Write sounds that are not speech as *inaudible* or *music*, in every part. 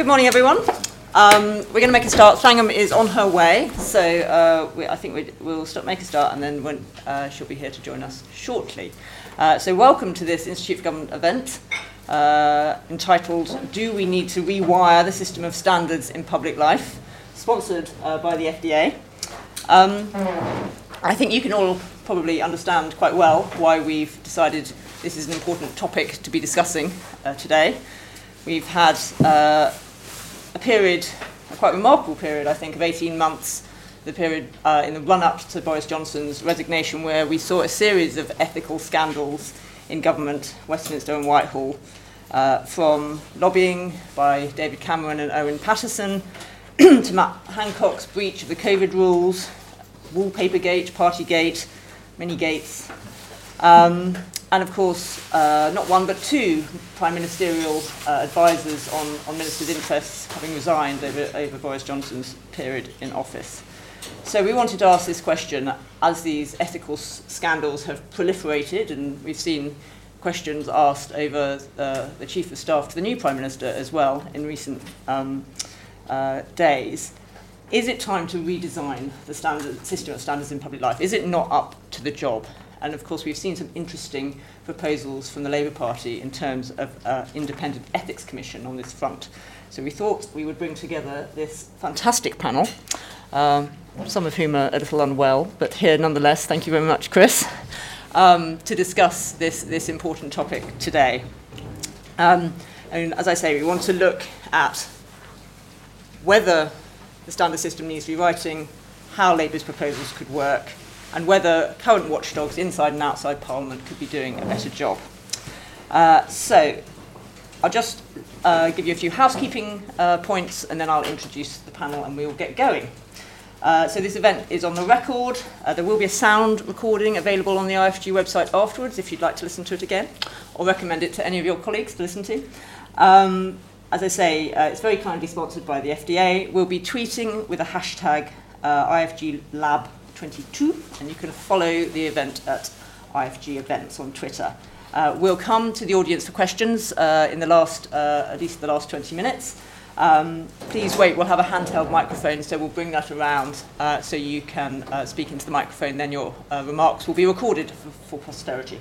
Good morning, everyone. Um, we're going to make a start. Thangam is on her way, so uh, we, I think we, will start, make a start, and then when, uh, she'll be here to join us shortly. Uh, so, welcome to this Institute for Government event uh, entitled "Do We Need to Rewire the System of Standards in Public Life?" sponsored uh, by the FDA. Um, I think you can all probably understand quite well why we've decided this is an important topic to be discussing uh, today. We've had uh, a period, a quite remarkable period, I think, of 18 months, the period uh, in the run up to Boris Johnson's resignation, where we saw a series of ethical scandals in government, Westminster and Whitehall, uh, from lobbying by David Cameron and Owen Paterson *clears throat* to Matt Hancock's breach of the COVID rules, Wallpapergate, Partygate, many gates. Um, and of course, uh, not one but two prime ministerial uh, advisors on, on ministers' interests having resigned over, over Boris Johnson's period in office. So we wanted to ask this question as these ethical s- scandals have proliferated, and we've seen questions asked over uh, the chief of staff to the new prime minister as well in recent um, uh, days. Is it time to redesign the standard system of standards in public life? Is it not up to the job? And of course, we've seen some interesting proposals from the Labour Party in terms of uh, independent ethics commission on this front. So we thought we would bring together this fantastic panel, um, some of whom are a little unwell, but here nonetheless. Thank you very much, Chris, um, to discuss this, this important topic today. Um, and as I say, we want to look at whether the standard system needs rewriting, how Labour's proposals could work, and whether current watchdogs inside and outside Parliament could be doing a better job. Uh, so, I'll just uh, give you a few housekeeping uh, points and then I'll introduce the panel and we'll get going. Uh, so this event is on the record. Uh, there will be a sound recording available on the IFG website afterwards if you'd like to listen to it again or recommend it to any of your colleagues to listen to. Um, as I say, uh, it's very kindly sponsored by the FDA. We'll be tweeting with a hashtag IFG Lab 22, and you can follow the event at IFG Events on Twitter. Uh, we'll come to the audience for questions uh, in the last, uh, at least the last 20 minutes. Um, please wait, we'll have a handheld microphone, so we'll bring that around uh, so you can uh, speak into the microphone, then your uh, remarks will be recorded for, for posterity.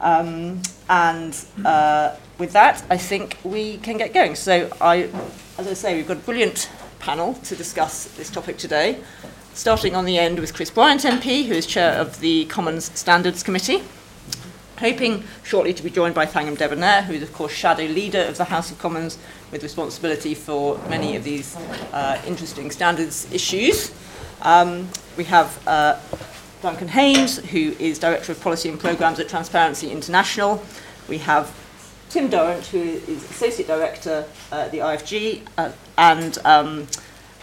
Um, and with that, I think we can get going. So, I, as I say, we've got a brilliant panel to discuss this topic today starting on the end with Chris Bryant MP, who is chair of the Commons Standards Committee. Hoping shortly to be joined by Thangam Debbonaire, who is, of course, shadow leader of the House of Commons with responsibility for many of these uh, interesting standards issues. Um, we have uh, Duncan Hames, who is Director of Policy and Programmes at Transparency International. We have Tim Durrant, who is Associate Director at the IFG, uh, and um,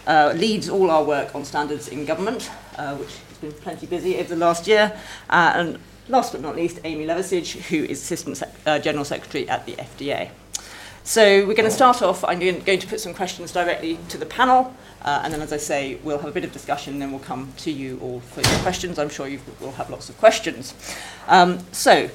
uh, leads all our work on standards in government, uh, which has been plenty busy over the last year. Uh, and last but not least, Amy Leversidge, who is Assistant Sec- uh, General Secretary at the FDA. So we're going to start off. I'm going to put some questions directly to the panel, uh, and then, as I say, we'll have a bit of discussion, then we'll come to you all for your questions. I'm sure you will have lots of questions. Um, so,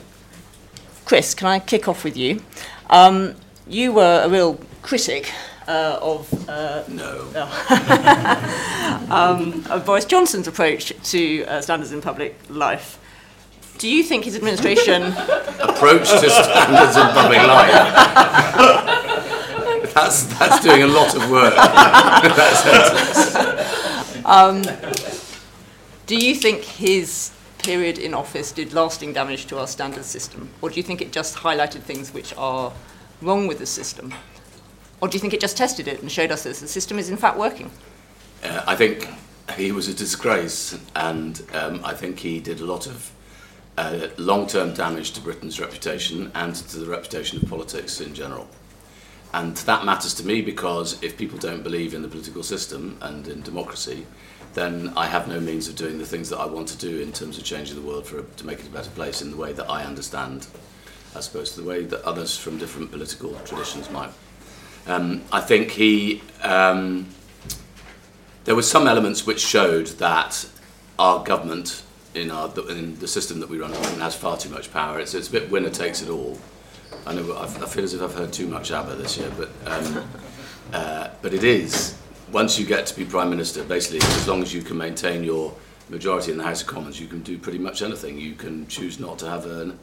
Chris, can I kick off with you? Um, you were a real critic uh, of, uh, No. *laughs* um, of Boris Johnson's approach to uh, standards in public life. Do you think his administration *laughs* Approach to standards in public life. *laughs* that's, that's doing a lot of work. sentence. do you think his period in office did lasting damage to our standards system, or do you think it just highlighted things which are wrong with the system, or do you think it just tested it and showed us that the system is in fact working? Uh, I think he was a disgrace, and um, I think he did a lot of uh, long-term damage to Britain's reputation and to the reputation of politics in general. And that matters to me because if people don't believe in the political system and in democracy, then I have no means of doing the things that I want to do in terms of changing the world for, to make it a better place in the way that I understand, as opposed to the way that others from different political traditions might. Um, I think he. Um, there were some elements which showed that our government in, our, in the system that we run has far too much power. It's, it's a bit winner takes it all. I know I feel as if I've heard too much ABBA this year, but um, uh, but it is once you get to be prime minister, basically, as long as you can maintain your majority in the House of Commons, you can do pretty much anything. You can choose not to have an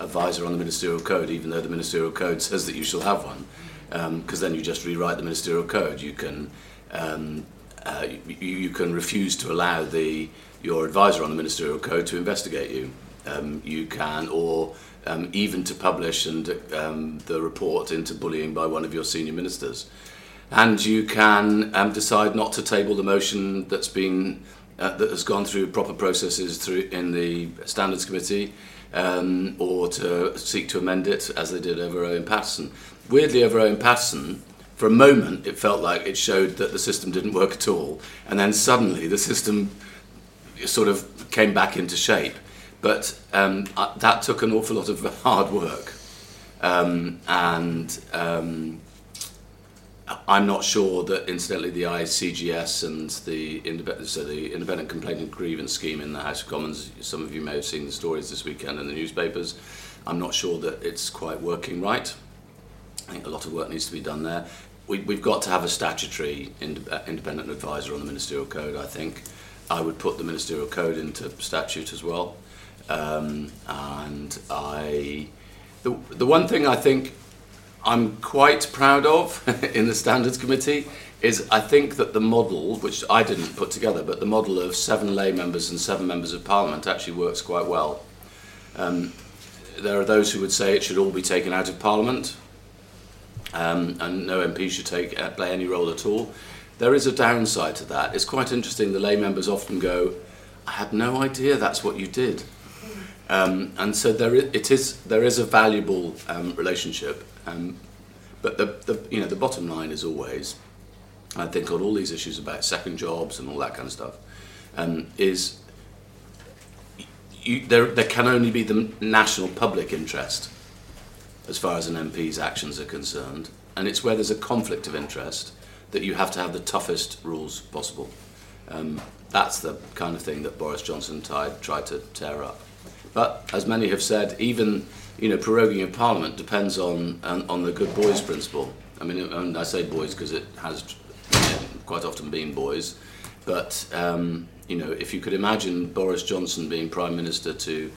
advisor on the ministerial code, even though the ministerial code *laughs* says that you shall have one, because um, then you just rewrite the ministerial code. You can um, uh, you, you can refuse to allow the your advisor on the ministerial code to investigate you. Um, you can, or um, even to publish and um, the report into bullying by one of your senior ministers. And you can um, decide not to table the motion that's been uh, that has gone through proper processes through in the standards committee, or to seek to amend it as they did over Owen Paterson. Weirdly, over Owen Paterson, for a moment, it felt like it showed that the system didn't work at all, and then suddenly the system sort of came back into shape. But um, uh, that took an awful lot of hard work. Um, and um, I'm not sure that, incidentally, the ICGS and the independent, so the Independent Complaint and Grievance Scheme in the House of Commons, some of you may have seen the stories this weekend in the newspapers. I'm not sure that it's quite working right. I think a lot of work needs to be done there. We, we've got to have a statutory ind uh, independent advisor on the Ministerial Code, I think. I would put the Ministerial Code into statute as well. Um, and I, the, the one thing I think I'm quite proud of *laughs* in the Standards Committee is I think that the model, which I didn't put together, but the model of seven lay members and seven members of Parliament actually works quite well. Um, there are those who would say it should all be taken out of Parliament um, and no MP should take, uh, play any role at all. There is a downside to that. It's quite interesting. The lay members often go, I had no idea that's what you did. Um, and so there is, it is, there is a valuable um, relationship. Um, but the, the, you know, the bottom line is always, I think on all these issues about second jobs and all that kind of stuff, um, is you, there, there can only be the national public interest as far as an MP's actions are concerned. And it's where there's a conflict of interest that you have to have the toughest rules possible. Um, that's the kind of thing that Boris Johnson tried, tried to tear up. But as many have said, even you know, proroguing of Parliament depends on, on, on the good boys principle. I mean, and I say boys because it has you know, quite often been boys. But um, you know, if you could imagine Boris Johnson being Prime Minister to,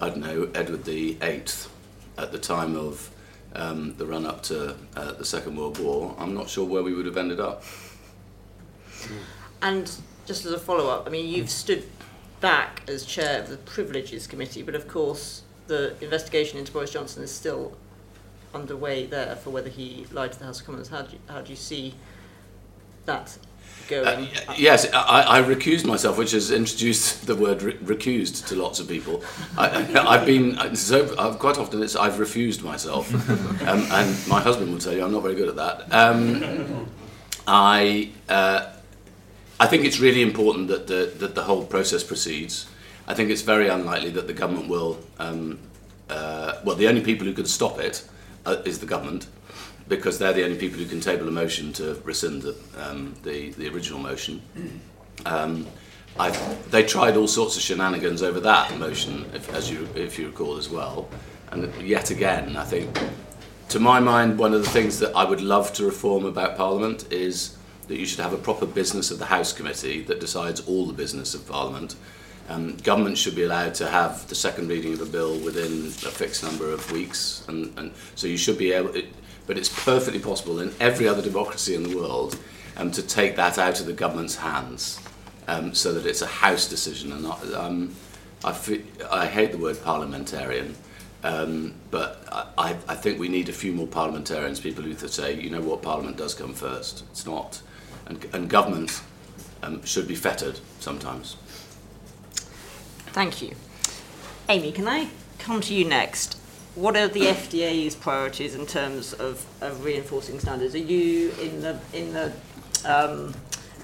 I don't know, Edward the Eighth, at the time of um, the run up to uh, the Second World War, I'm not sure where we would have ended up. And just as a follow up, I mean, you've stood back as chair of the Privileges Committee, but of course, the investigation into Boris Johnson is still underway there for whether he lied to the House of Commons. How do you, how do you see that going? Uh, yes, I, I recused myself, which has introduced the word re- recused to lots of people. I, have been so I've, quite often it's I've refused myself, *laughs* um, and my husband will tell you I'm not very good at that. Um, I uh, I think it's really important that the that the whole process proceeds. I think it's very unlikely that the government will. Um, uh, well, the only people who can stop it uh, is the government because they're the only people who can table a motion to rescind the, um, the, the original motion. Um, they tried all sorts of shenanigans over that motion, if, as you, if you recall as well. And yet again, I think, to my mind, one of the things that I would love to reform about Parliament is that you should have a proper business of the House Committee that decides all the business of Parliament. Um, government should be allowed to have the second reading of a bill within a fixed number of weeks, and, and so you should be able. It, but it's perfectly possible in every other democracy in the world um, to take that out of the government's hands um, so that it's a house decision. And not, um, I, I hate the word parliamentarian, um, but I, I think we need a few more parliamentarians, people who say, you know what, Parliament does come first. It's not. And, and government um, should be fettered sometimes. Thank you. Amy, can I come to you next? What are the FDA's priorities in terms of, of reinforcing standards? Are you in the in the um,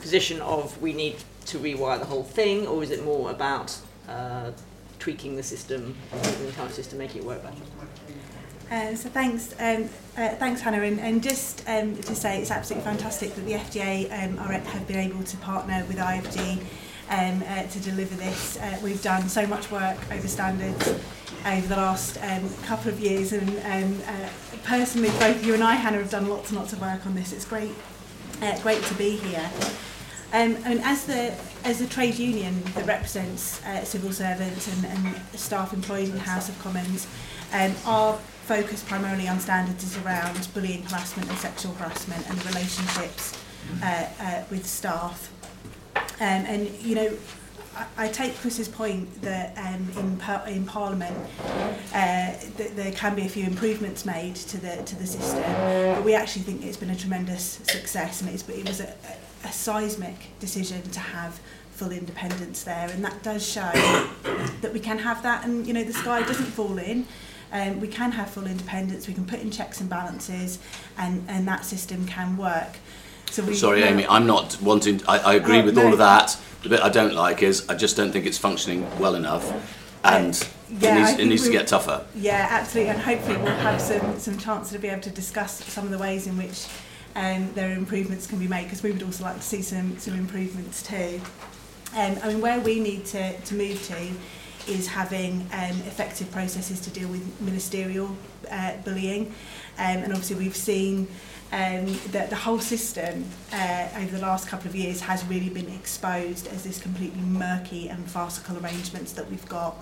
position of we need to rewire the whole thing, or is it more about uh, tweaking the system, the current system, making it work better? Uh, so thanks, um, uh, thanks Hannah, and, and just um, to say it's absolutely fantastic that the FDA um, are, have been able to partner with IFG um, uh, to deliver this. Uh, we've done so much work over standards over the last um, couple of years and um, uh, personally both you and I Hannah have done lots and lots of work on this. It's great uh, great to be here. Um, and as the as a trade union that represents uh, civil servants and, and staff employed in the House of Commons, um, our focus primarily on standards is around bullying, harassment and sexual harassment and the relationships uh, uh, with staff. Um, and you know, I, take Chris's point that um, in par- in Parliament uh, there can be a few improvements made to the to the system, but we actually think it's been a tremendous success, and it's, it was a, a seismic decision to have full independence there, and that does show *coughs* that we can have that, and you know the sky doesn't fall in. Um, we can have full independence, we can put in checks and balances, and, and that system can work. So we, Sorry, Amy, I'm not wanting. I, I agree Oh, with no. all of that. The bit I don't like is I just don't think it's functioning well enough, and yeah, it needs, it think needs to we- get tougher. Yeah, absolutely, and hopefully we'll have some, some chance to be able to discuss some of the ways in which um, there are improvements can be made, because we would also like to see some, some improvements too. Um, I mean, where we need to, to move to is having um, effective processes to deal with ministerial uh, bullying, um, and obviously we've seen um, that the whole system uh, over the last couple of years has really been exposed as this completely murky and farcical arrangements that we've got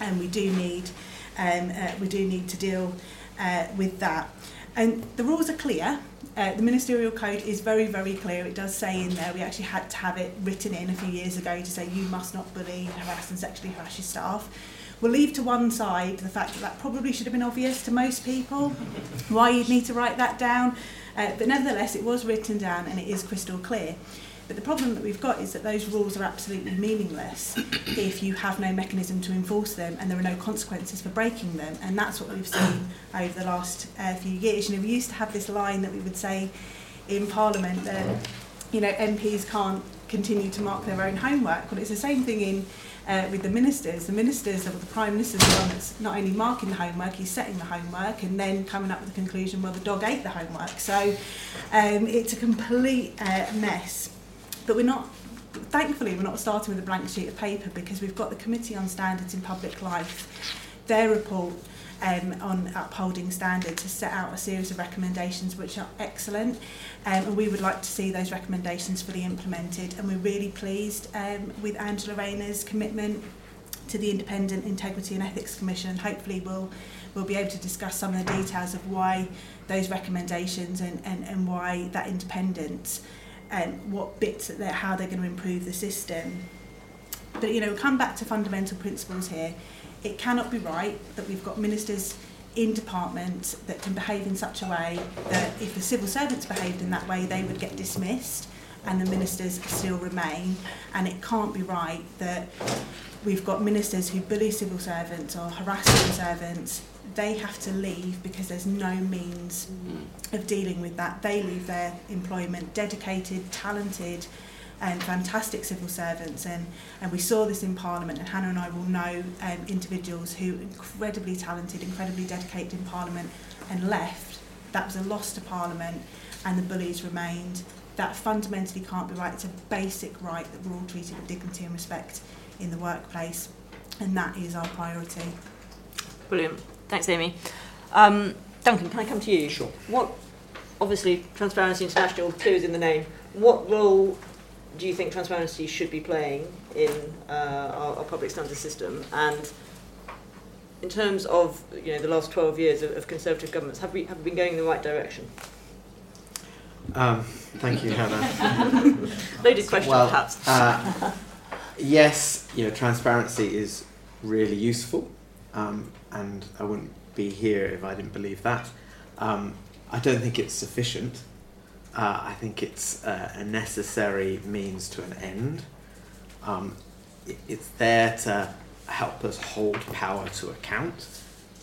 and we do need um, uh, we do need to deal uh, with that. And the rules are clear. Uh, the ministerial code is very, very clear. It does say in there, we actually had to have it written in a few years ago to say you must not bully, harass and sexually harass your staff. We'll leave to one side the fact that that probably should have been obvious to most people, why you'd need to write that down. Uh, but nevertheless, it was written down and it is crystal clear. But the problem that we've got is that those rules are absolutely meaningless *coughs* if you have no mechanism to enforce them and there are no consequences for breaking them. And that's what we've seen *coughs* over the last uh, few years. You know, we used to have this line that we would say in Parliament that, you know, MPs can't continue to mark their own homework. Well, it's the same thing in uh, with the ministers. The ministers, or the Prime Minister's the one that's not only marking the homework, he's setting the homework and then coming up with the conclusion, well, the dog ate the homework. So um, it's a complete uh, mess. But we're not, thankfully, we're not starting with a blank sheet of paper because we've got the Committee on Standards in Public Life, their report um, on upholding standards has set out a series of recommendations which are excellent um, and we would like to see those recommendations fully implemented and we're really pleased um, with Angela Rayner's commitment to the Independent Integrity and Ethics Commission. Hopefully we'll, we'll be able to discuss some of the details of why those recommendations and, and, and why that independence and what bits that they're, how they're going to improve the system. But you know, come back to fundamental principles here. It cannot be right that we've got ministers in departments that can behave in such a way that if the civil servants behaved in that way, they would get dismissed and the ministers still remain. And it can't be right that we've got ministers who bully civil servants or harass civil servants. They have to leave because there's no means mm. of dealing with that. They leave their employment dedicated, talented, and fantastic civil servants. And, and we saw this in Parliament, and Hannah and I will know um, individuals who incredibly talented, incredibly dedicated in Parliament and left. That was a loss to Parliament, and the bullies remained. That fundamentally can't be right. It's a basic right that we're all treated with dignity and respect in the workplace, and that is our priority. Brilliant. Thanks, Amy. Um, Duncan, can I come to you? Sure. What, obviously, Transparency International, clear is in the name. What role do you think transparency should be playing in uh, our, our public standards system? And in terms of you know the last 12 years of, of Conservative governments, have we have we been going in the right direction? Um, thank you, Hannah. *laughs* Loaded question, well, perhaps. uh, yes, you know, transparency is really useful, um, and I wouldn't be here if I didn't believe that. Um, I don't think it's sufficient. Uh, I think it's uh, a necessary means to an end. Um, it, it's there to help us hold power to account.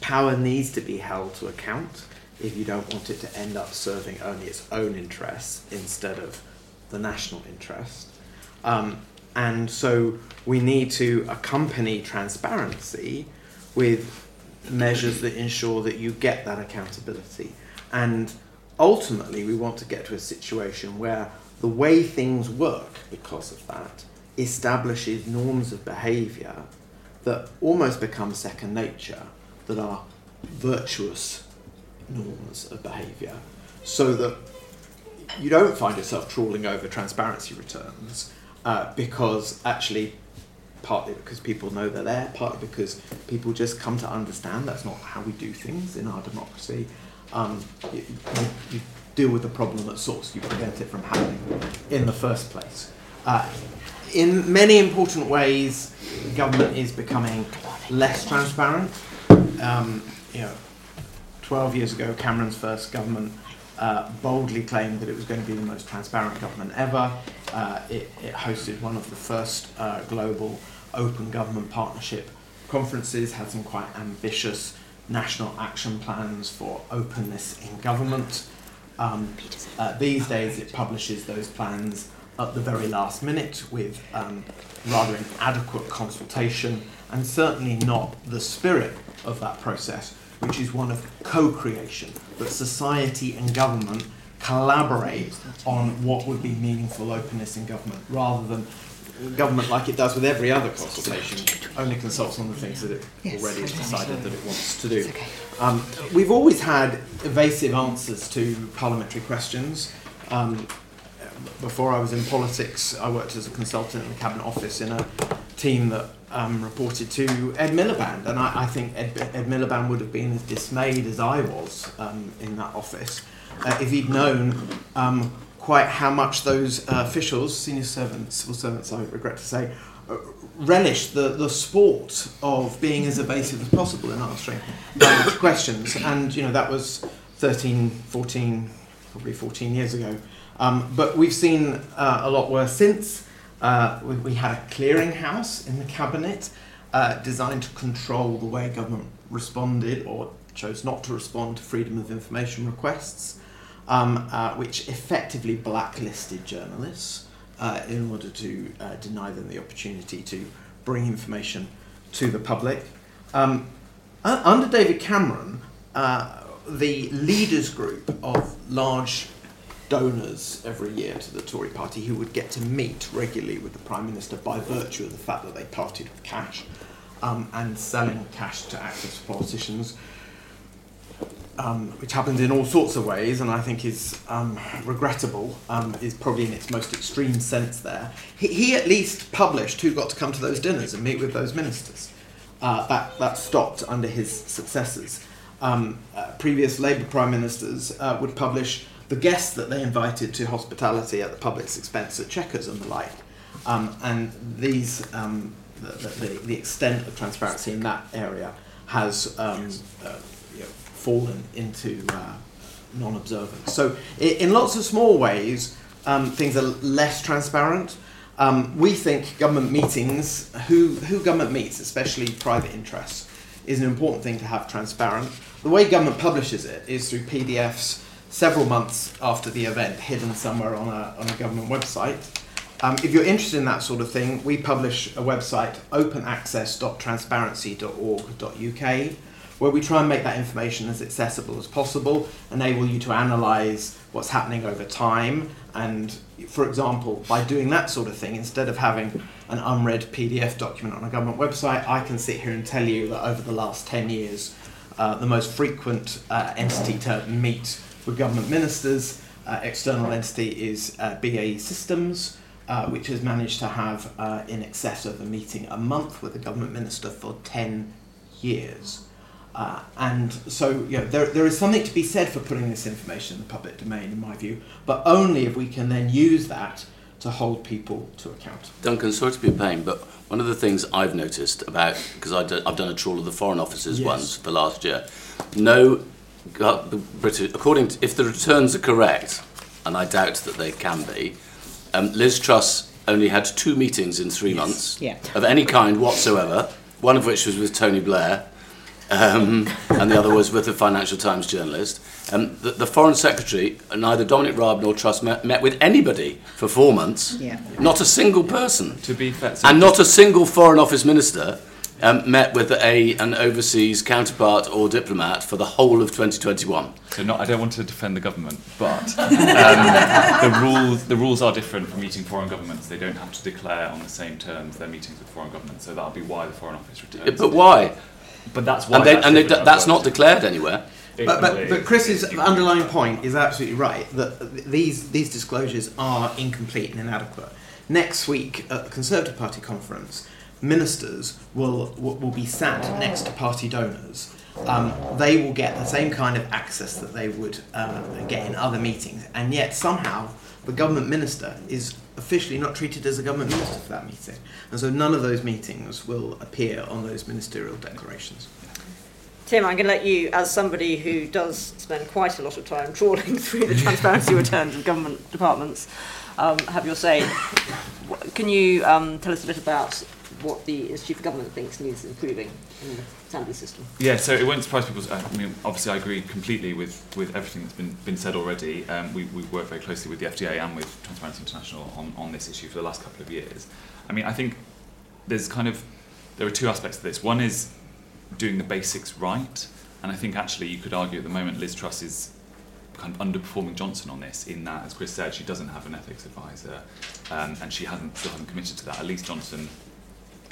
Power needs to be held to account if you don't want it to end up serving only its own interests instead of the national interest. Um, and so we need to accompany transparency with measures that ensure that you get that accountability. And ultimately, we want to get to a situation where the way things work because of that establishes norms of behaviour that almost become second nature, that are virtuous norms of behaviour, so that you don't find yourself trawling over transparency returns uh, because actually, partly because people know they're there, partly because people just come to understand that's not how we do things in our democracy. Um, you, you, deal with the problem at source, you prevent it from happening in the first place. Uh, in many important ways, government is becoming less transparent. Um, you know, 12 years ago, Cameron's first government uh, boldly claimed that it was going to be the most transparent government ever. Uh, it, it, hosted one of the first uh, global open government partnership conferences, had some quite ambitious national action plans for openness in government. Um, uh, these days, it publishes those plans at the very last minute with um, rather inadequate consultation and certainly not the spirit of that process, which is one of co creation, that society and government collaborate on what would be meaningful openness in government rather than government, like it does with every other consultation, only consults on the things that it already has decided that it wants to do. Um, we've always had evasive answers to parliamentary questions. Um, before I was in politics, I worked as a consultant in the Cabinet Office in a team that um, reported to Ed Miliband, and I, I think Ed, Ed, Miliband would have been as dismayed as I was um, in that office uh, if he'd known um, quite how much those uh, officials, senior servants, civil servants, I regret to say, uh, relished the, the sport of being as evasive as possible in answering *coughs* questions. And, you know, that was 13, 14, probably 14 years ago. Um, but we've seen uh, a lot worse since. Uh, we, we, had a clearinghouse in the cabinet uh, designed to control the way government responded or chose not to respond to freedom of information requests, um, uh, which effectively blacklisted journalists uh, in order to uh, deny them the opportunity to bring information to the public. Um, under David Cameron, the leaders group of large donors every year to the Tory party who would get to meet regularly with the Prime Minister by virtue of the fact that they partied with cash um, and selling cash to active politicians, um, which happens in all sorts of ways and I think is um, regrettable, um, is probably in its most extreme sense there. He, he, at least published who got to come to those dinners and meet with those ministers. Uh, that, that stopped under his successors. Um, uh, previous Labour Prime Ministers uh, would publish the guests that they invited to hospitality at the public's expense at Chequers and the like. Um, and these, um, the, the, the, extent of transparency in that area has um, uh, you know, fallen into uh, non observance. So, in lots of small ways, um, things are less transparent. Um, we think government meetings, who, who government meets, especially private interests, is an important thing to have transparent. The way government publishes it is through PDFs several months after the event, hidden somewhere on a, on a government website. Um, if you're interested in that sort of thing, we publish a website, openaccess.transparency.org.uk, where we try and make that information as accessible as possible, enable you to analyse what's happening over time, and for example, by doing that sort of thing, instead of having an unread PDF document on a government website, I can sit here and tell you that over the last 10 years, uh, the most frequent uh, entity to meet with government ministers. Uh, external entity is uh, BAE Systems, uh, which has managed to have uh, in excess of a meeting a month with a government minister for 10 years. Uh, and so you know, there, there is something to be said for putting this information in the public domain, in my view, but only if we can then use that to hold people to account. Duncan, sorry to be a pain, but one of the things I've noticed about, because I've done a trawl of the Foreign Offices yes. once for last year, no the British, according to, if the returns are correct, and I doubt that they can be, um, Liz Truss only had two meetings in three yes. months yeah. of any kind whatsoever, one of which was with Tony Blair, um, and the other was with a Financial Times journalist. Um, the, the Foreign Secretary, neither Dominic Raab nor Truss met, met with anybody for four months. Yeah. Not a single person. To be fair, and not a single Foreign Office minister um, met with a an overseas counterpart or diplomat for the whole of 2021. So not, I don't want to defend the government, but um, *laughs* the rules the rules are different for meeting foreign governments. They don't have to declare on the same terms their meetings with foreign governments. So that'll be why the Foreign Office returns. But why? But that's why. And, they, that's and they, different that's not declared anywhere. But, but, but Chris's underlying point is absolutely right that these, these disclosures are incomplete and inadequate. Next week at the Conservative Party conference, ministers will, will, will be sat next to party donors. Um, they will get the same kind of access that they would um, get in other meetings, and yet somehow the government minister is officially not treated as a government minister for that meeting. And so none of those meetings will appear on those ministerial declarations. Tim, I'm going to let you, as somebody who does spend quite a lot of time trawling *laughs* through the transparency *laughs* returns of government departments, um, have your say. Can you um, tell us a bit about what the Institute for Government thinks needs improving in the standard system? Yeah, so it won't surprise people. I mean, obviously, I agree completely with, with everything that's been, been said already. Um, we, we've worked very closely with the FDA and with Transparency International on, on this issue for the last couple of years. I mean, I think there's kind of there are two aspects to this. One is doing the basics right, and I think actually you could argue at the moment Liz Truss is kind of underperforming Johnson on this. In that, as Chris said, she doesn't have an ethics advisor, um, and she hasn't still hasn't committed to that. At least Johnson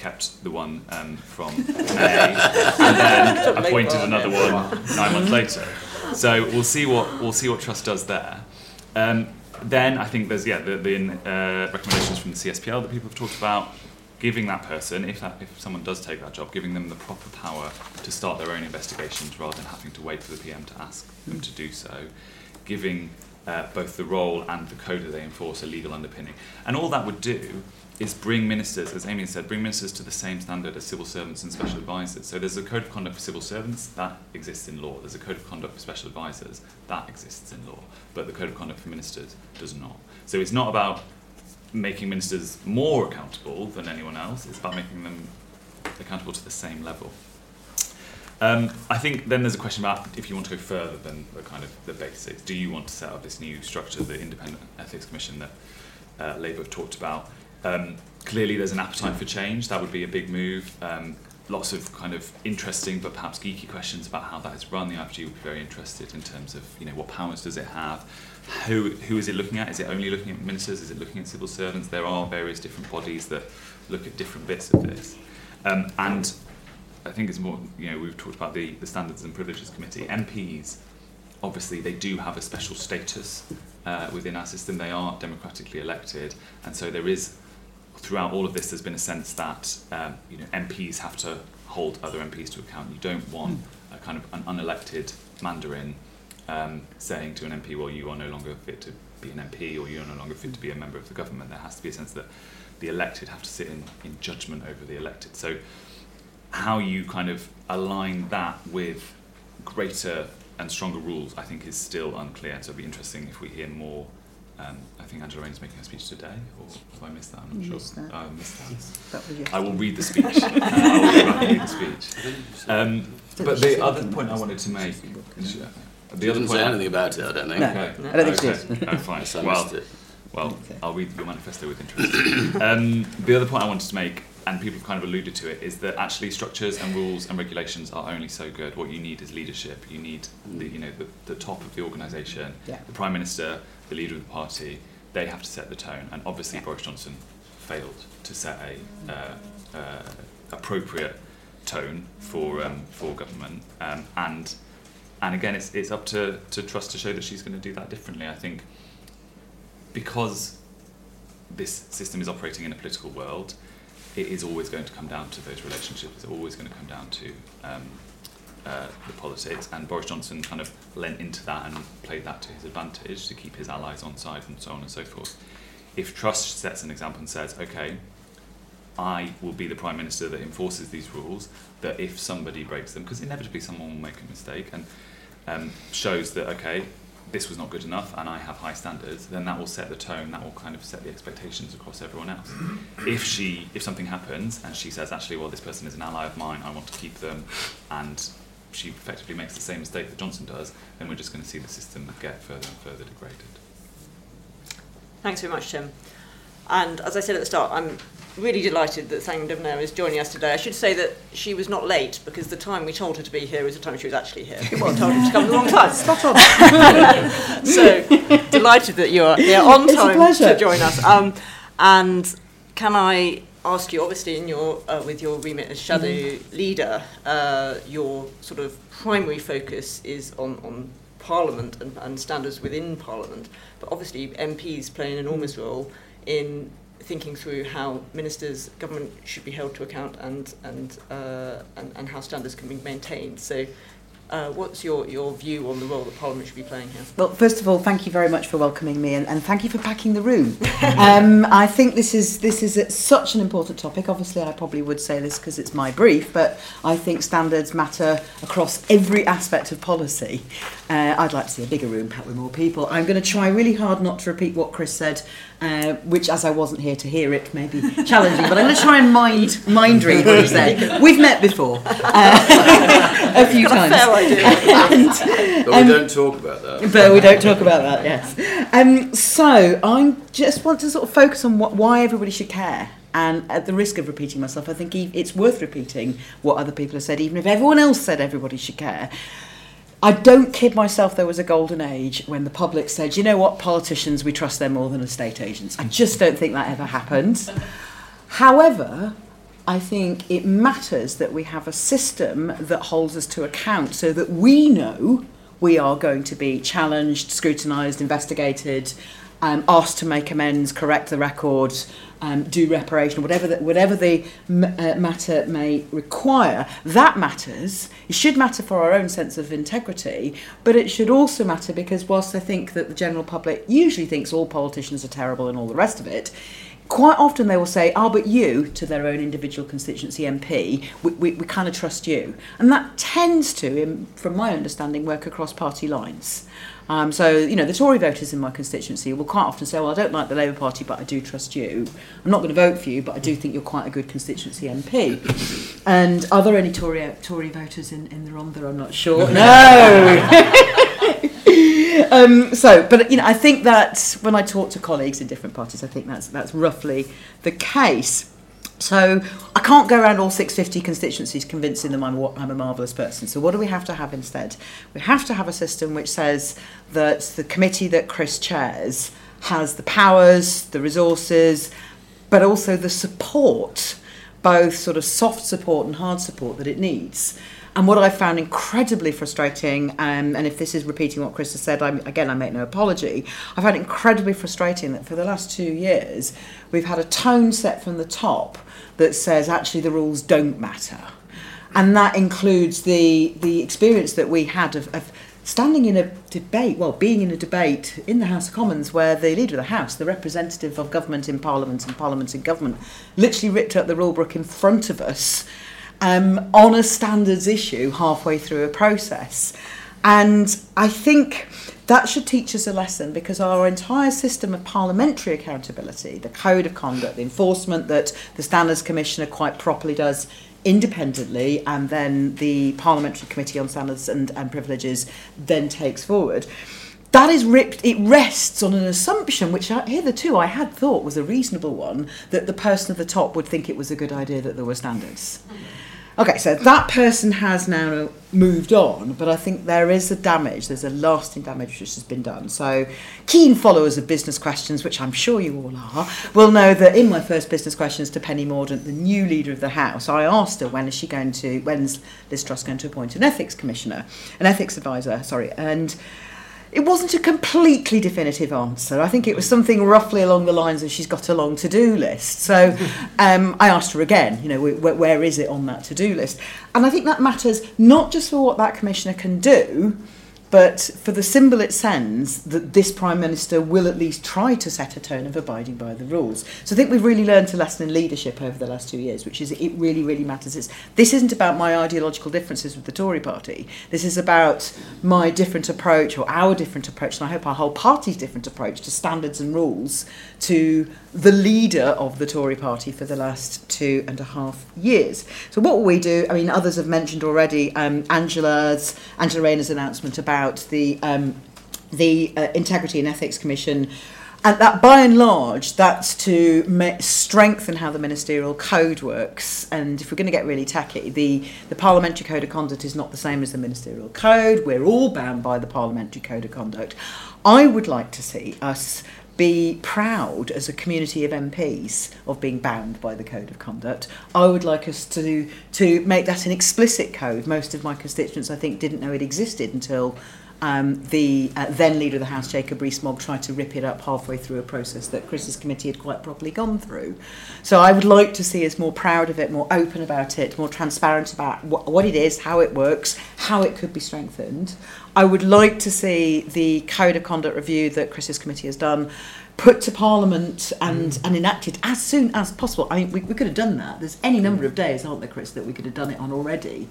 kept the one um, from May and then *laughs* appointed another one nine months later. So we'll see what we'll see what Truss does there. Um, then I think there's yeah the, the uh, recommendations from the CSPL that people have talked about. Giving that person, if that if someone does take that job, giving them the proper power to start their own investigations rather than having to wait for the PM to ask them to do so. Giving uh, both the role and the code that they enforce a legal underpinning, and all that would do is bring ministers, as Amy said, bring ministers to the same standard as civil servants and special advisors. So there's a code of conduct for civil servants that exists in law. There's a code of conduct for special advisors that exists in law, but the code of conduct for ministers does not. So it's not about making ministers more accountable than anyone else. It's about making them accountable to the same level. Um, I think then there's a question about if you want to go further than the kind of the basics. Do you want to set up this new structure, the Independent Ethics Commission that uh, Labour have talked about? Um, clearly, there's an appetite for change. That would be a big move. Um, lots of kind of interesting but perhaps geeky questions about how that is run. The IFG would be very interested in terms of you know what powers does it have, who who is it looking at? Is it only looking at ministers? Is it looking at civil servants? There are various different bodies that look at different bits of this, um, and I think it's more, you know, we've talked about the, the Standards and Privileges Committee. MPs, obviously, they do have a special status uh, within our system. They are democratically elected, and so there is, throughout all of this, there's been a sense that, um, you know, MPs have to hold other MPs to account. You don't want a kind of an unelected Mandarin um, saying to an MP, well, you are no longer fit to be an MP or you're no longer fit to be a member of the government. There has to be a sense that the elected have to sit in, in judgment over the elected. So how you kind of align that with greater and stronger rules, I think, is still unclear. So it'll be interesting if we hear more. Um, I think Angela Rayner's making a speech today, or have I missed that? I'm not You sure. missed that. Oh, I missed that. That was *laughs* I will read the speech. uh, I will read the speech. Um, but the other point I wanted to make. The The other didn't point. say anything about it, I don't think. No. Okay. I don't think she okay. did. Oh, fine. *laughs* Yes, I well, missed it. well, Okay. I'll read your manifesto with interest. um, the other point I wanted to make, and people have kind of alluded to it, is that actually structures and rules and regulations are only so good. What you need is leadership. You need the, you know, the, the top of the organisation, Yeah. the prime minister, the leader of the party. They have to set the tone, and obviously Boris Johnson failed to set a uh, uh, appropriate tone for um, for government, um, and and again, it's it's up to to Truss to show that she's going to do that differently. I think because this system is operating in a political world, it is always going to come down to those relationships. It's always going to come down to um, uh, the politics. And Boris Johnson kind of lent into that and played that to his advantage to keep his allies on side and so on and so forth. If Truss sets an example and says, okay, I will be the prime minister that enforces these rules. That if somebody breaks them, because inevitably someone will make a mistake, and um, shows that okay, this was not good enough, and I have high standards, then that will set the tone. That will kind of set the expectations across everyone else. if she, if something happens and she says, actually, well, this person is an ally of mine, I want to keep them, and she effectively makes the same mistake that Johnson does, then we're just going to see the system get further and further degraded. Thanks very much, Tim. And as I said at the start, I'm really delighted that Thangam Debbonaire is joining us today. I should say that she was not late because the time we told her to be here is the time she was actually here. *laughs* We told her to come at the wrong *laughs* time. Spot on. *laughs* so delighted that you are here on It's a time pleasure. to join us. Um, and can I ask you, obviously, in your uh, with your remit as shadow Mm-hmm. leader, uh, your sort of primary focus is on on Parliament and, and standards within Parliament, but obviously MPs play an enormous role in thinking through how ministers, government should be held to account and and uh, and, and how standards can be maintained. So. Uh, what's your, your view on the role that Parliament should be playing here? Well, first of all, thank you very much for welcoming me, and, and thank you for packing the room. *laughs* um, I think this is this is such an important topic. Obviously, I probably would say this because it's my brief, but I think standards matter across every aspect of policy. Uh, I'd like to see a bigger room packed with more people. I'm going to try really hard not to repeat what Chris said, uh, which, as I wasn't here to hear it, may be *laughs* challenging. But I'm going to try and mind mind read what he said. *laughs* We've met before uh, *laughs* a few Got a times. fair idea. And, But we don't talk about that. but we don't talk about that, yes. Um, so I just want to sort of focus on what, why everybody should care. And at the risk of repeating myself, I think it's worth repeating what other people have said, even if everyone else said everybody should care. I don't kid myself there was a golden age when the public said, you know what, politicians, we trust them more than estate agents. I just don't think that ever happened. However, I think it matters that we have a system that holds us to account so that we know we are going to be challenged, scrutinised, investigated, um, asked to make amends, correct the record, um, do reparation, whatever the, whatever the m- uh, matter may require. That matters. It should matter for our own sense of integrity, but it should also matter because whilst I think that the general public usually thinks all politicians are terrible and all the rest of it, quite often they will say, oh, but you, to their own individual constituency MP, we, we, we kind of trust you. And that tends to, in, from my understanding, work across party lines. Um, so, you know, the Tory voters in my constituency will quite often say, well, I don't like the Labour Party, but I do trust you. I'm not going to vote for you, but I do think you're quite a good constituency MP. And are there any Tory, Tory voters in, in the Rhondda? I'm not sure. *laughs* No! *laughs* um, so, but you know, I think that when I talk to colleagues in different parties, I think that's that's roughly the case. So I can't go around all 650 constituencies convincing them I'm, I'm a marvellous person. So what do we have to have instead? We have to have a system which says that the committee that Chris chairs has the powers, the resources, but also the support, both sort of soft support and hard support that it needs. And what I found incredibly frustrating, um, and if this is repeating what Chris has said, I'm, again, I make no apology, I found it incredibly frustrating that for the last two years, we've had a tone set from the top that says actually the rules don't matter. And that includes the, the experience that we had of, of standing in a debate, well, being in a debate in the House of Commons where the leader of the House, the representative of government in Parliament and Parliament in government, literally ripped up the rule book in front of us um, on a standards issue halfway through a process. And I think that should teach us a lesson because our entire system of parliamentary accountability, the code of conduct, the enforcement that the Standards Commissioner quite properly does independently, and then the Parliamentary Committee on Standards and, and Privileges then takes forward. That is ripped, it rests on an assumption, which I, hitherto I had thought was a reasonable one, that the person at the top would think it was a good idea that there were standards. Okay, so that person has now moved on, but I think there is a damage, there's a lasting damage which has been done. So, keen followers of business questions, which I'm sure you all are, will know that in my first business questions to Penny Mordaunt, the new leader of the House, I asked her when is she going to, when's Liz Truss going to appoint an ethics commissioner, an ethics advisor, sorry, and it wasn't a completely definitive answer. I think it was something roughly along the lines of she's got a long to-do list. So *laughs* um, I asked her again, you know, wh- where is it on that to-do list? And I think that matters not just for what that commissioner can do, but for the symbol it sends that this Prime Minister will at least try to set a tone of abiding by the rules. So I think we've really learned a lesson in leadership over the last two years, which is it really, really matters. It's, this isn't about my ideological differences with the Tory party. This is about my different approach or our different approach, and I hope our whole party's different approach to standards and rules to the leader of the Tory party for the last two and a half years. So what will we do? I mean, others have mentioned already um, Angela's, Angela Rayner's announcement about the um, the uh, Integrity and Ethics Commission. and that by and large that's to ma- strengthen how the ministerial code works. And if we're going to get really tacky the the parliamentary code of conduct is not the same as the ministerial code. We're all bound by the parliamentary code of conduct. I would like to see us be proud as a community of MPs of being bound by the code of conduct. I would like us to to make that an explicit code. Most of my constituents, I think, didn't know it existed until um, the uh, then leader of the House, Jacob Rees-Mogg, tried to rip it up halfway through a process that Chris's committee had quite properly gone through. So I would like to see us more proud of it, more open about it, more transparent about wh- what it is, how it works, how it could be strengthened. I would like to see the code of conduct review that Chris's committee has done put to Parliament and, and enacted as soon as possible. I mean, we, we could have done that. There's any number of days, aren't there, Chris, that we could have done it on already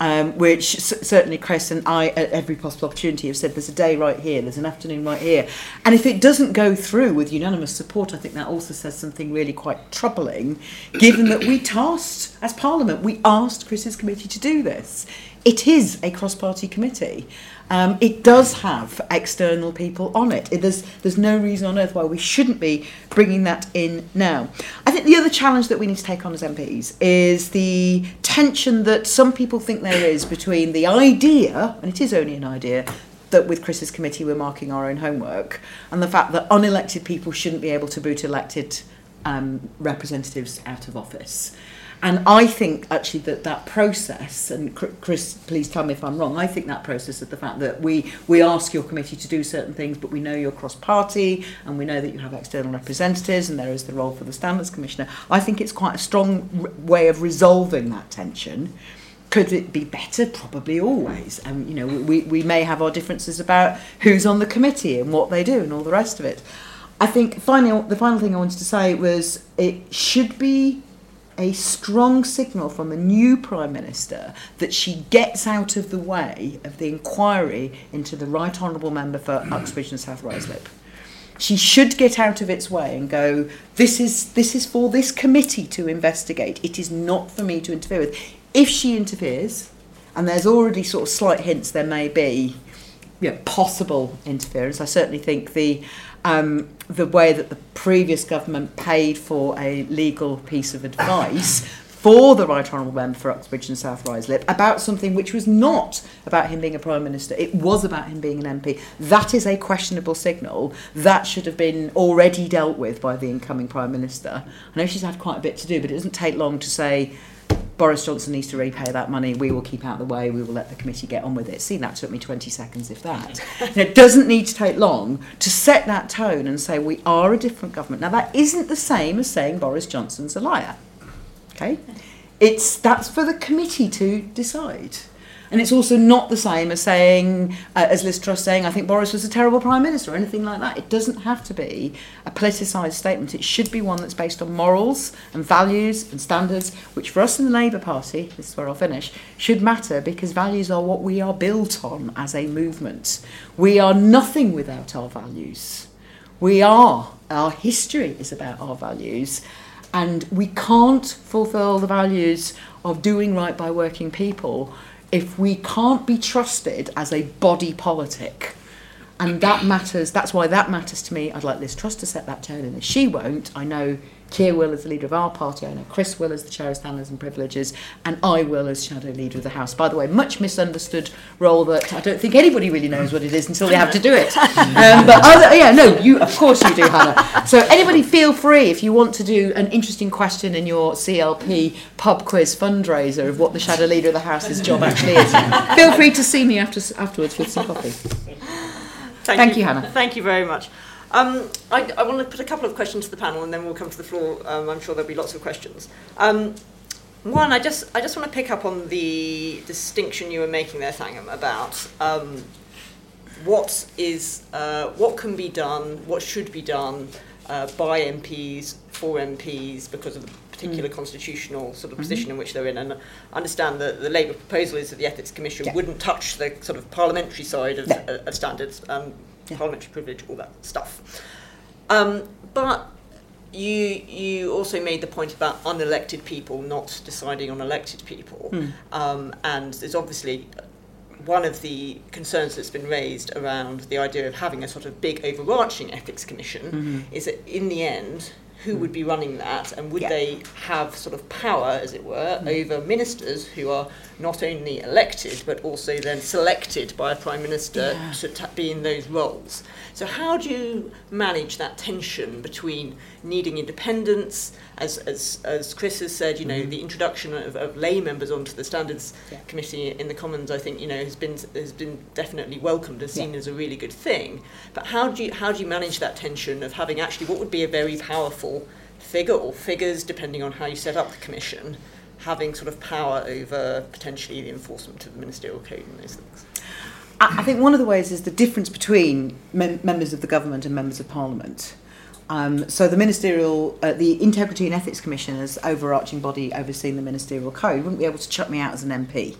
um, which certainly Chris and I, at every possible opportunity, have said there's a day right here, there's an afternoon right here. And if it doesn't go through with unanimous support, I think that also says something really quite troubling, given that we tasked, as Parliament, we asked Chris's committee to do this. It is a cross party committee. Um, it does have external people on it. it there's, there's no reason on earth why we shouldn't be bringing that in now. I think the other challenge that we need to take on as MPs is the tension that some people think there is between the idea, and it is only an idea, that with Chris's committee we're marking our own homework, and the fact that unelected people shouldn't be able to boot elected um, representatives out of office. And I think actually that that process, and Chris, please tell me if I'm wrong, I think that process of the fact that we, we ask your committee to do certain things, but we know you're cross party and we know that you have external representatives and there is the role for the Standards Commissioner, I think it's quite a strong way of resolving that tension. Could it be better? Probably always. And, you know, we, we may have our differences about who's on the committee and what they do and all the rest of it. I think finally, the final thing I wanted to say was it should be a strong signal from a new Prime Minister that she gets out of the way of the inquiry into the Right Honourable Member for Uxbridge and South Ruislip. She should get out of its way and go, this is, this is for this committee to investigate. It is not for me to interfere with. If she interferes, and there's already sort of slight hints there may be know, possible interference, I certainly think the um, the way that the previous government paid for a legal piece of advice for the Right Honourable Member for Uxbridge and South Ruislip about something which was not about him being a Prime Minister, it was about him being an MP. That is a questionable signal. That should have been already dealt with by the incoming Prime Minister. I know she's had quite a bit to do, but it doesn't take long to say, Boris Johnson needs to repay that money. We will keep out of the way. We will let the committee get on with it. See, that took me 20 seconds, if that. *laughs* it doesn't need to take long to set that tone and say we are a different government. Now, that isn't the same as saying Boris Johnson's a liar. Okay? It's, that's for the committee to decide. And it's also not the same as saying, uh, as Liz Truss saying, I think Boris was a terrible Prime Minister or anything like that. It doesn't have to be a politicised statement. It should be one that's based on morals and values and standards, which for us in the Labour Party, this is where I'll finish, should matter because values are what we are built on as a movement. We are nothing without our values. We are. Our history is about our values. And we can't fulfil the values of doing right by working people if we can't be trusted as a body politic. And that matters, that's why that matters to me. I'd like Liz Truss to set that tone, and if she won't, I know Keir will as the leader of our party, I know Chris will as the chair of Standards and Privileges, and I will as shadow leader of the House. By the way, much misunderstood role that I don't think anybody really knows what it is until they have to do it. *laughs* Um, but other, yeah, no, you of course you do, Hannah. So anybody feel free if you want to do an interesting question in your CLP pub quiz fundraiser of what the shadow leader of the House's job actually is. *laughs* feel free to see me after, afterwards with some coffee. Thank, Thank you, Hannah. Thank you very much. Um, I, I want to put a couple of questions to the panel, and then we'll come to the floor. Um, I'm sure there'll be lots of questions. Um, one, I just I just want to pick up on the distinction you were making there, Thangam, about um, what is uh, what can be done, what should be done uh, by MPs for MPs because of the particular constitutional sort of position in which they're in. And I understand that the Labour proposal is that the Ethics Commission Yeah. wouldn't touch the sort of parliamentary side of, No. uh, of standards, um, Yeah. parliamentary privilege, all that stuff. Um, but you you also made the point about unelected people not deciding on elected people, Hmm. um, and there's obviously one of the concerns that's been raised around the idea of having a sort of big overarching ethics commission Mm-hmm. is that in the end, who would be running that and would Yeah. Mm. they have sort of power, as it were, over ministers who are not only elected but also then selected by a prime minister Yeah. to ta- be in those roles? So, how do you manage that tension between needing independence, as, as, as Chris has said, you know, Mm-hmm. the introduction of, of lay members onto the Standards Yeah. Committee in the Commons, I think, you know, has been has been definitely welcomed and seen Yeah. as a really good thing. But how do you how do you manage that tension of having actually what would be a very powerful figure or figures, depending on how you set up the commission, having sort of power over potentially the enforcement of the ministerial code and those things? I I think one of the ways is the difference between mem- members of the government and members of parliament. Um, so the ministerial, uh, the Integrity and Ethics Commission, as overarching body overseeing the ministerial code, wouldn't be able to chuck me out as an MP.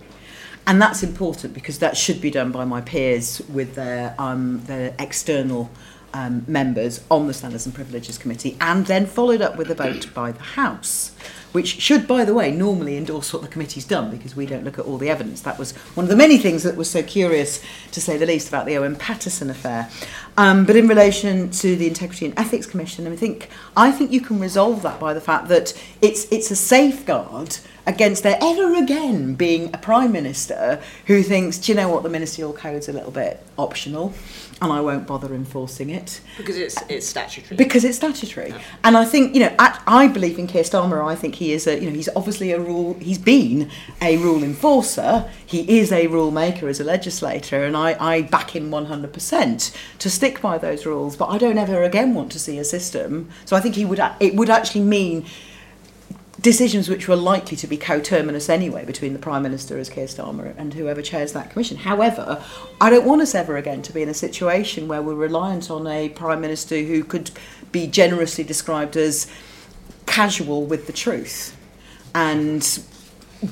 And that's important because that should be done by my peers with their, um, their external um, members on the Standards and Privileges Committee and then followed up with a vote by the House, which should, by the way, normally endorse what the committee's done because we don't look at all the evidence. That was one of the many things that was so curious, to say the least, about the Owen Paterson affair. Um, but in relation to the Integrity and Ethics Commission, I think I think you can resolve that by the fact that it's it's a safeguard against there ever again being a prime minister who thinks, do you know what, the ministerial code's a little bit optional, and I won't bother enforcing it Because it's it's statutory. because it's statutory. Yeah. And I think you know, I, I believe in Keir Starmer. I think he is a you know he's obviously a rule. He's been a rule enforcer. He is a rule maker as a legislator, and I, I back him one hundred percent to stick by those rules. But I don't ever again want to see a system. So I think he would. It would actually mean decisions which were likely to be coterminous anyway between the Prime Minister as Keir Starmer and whoever chairs that commission. However, I don't want us ever again to be in a situation where we're reliant on a Prime Minister who could be generously described as casual with the truth and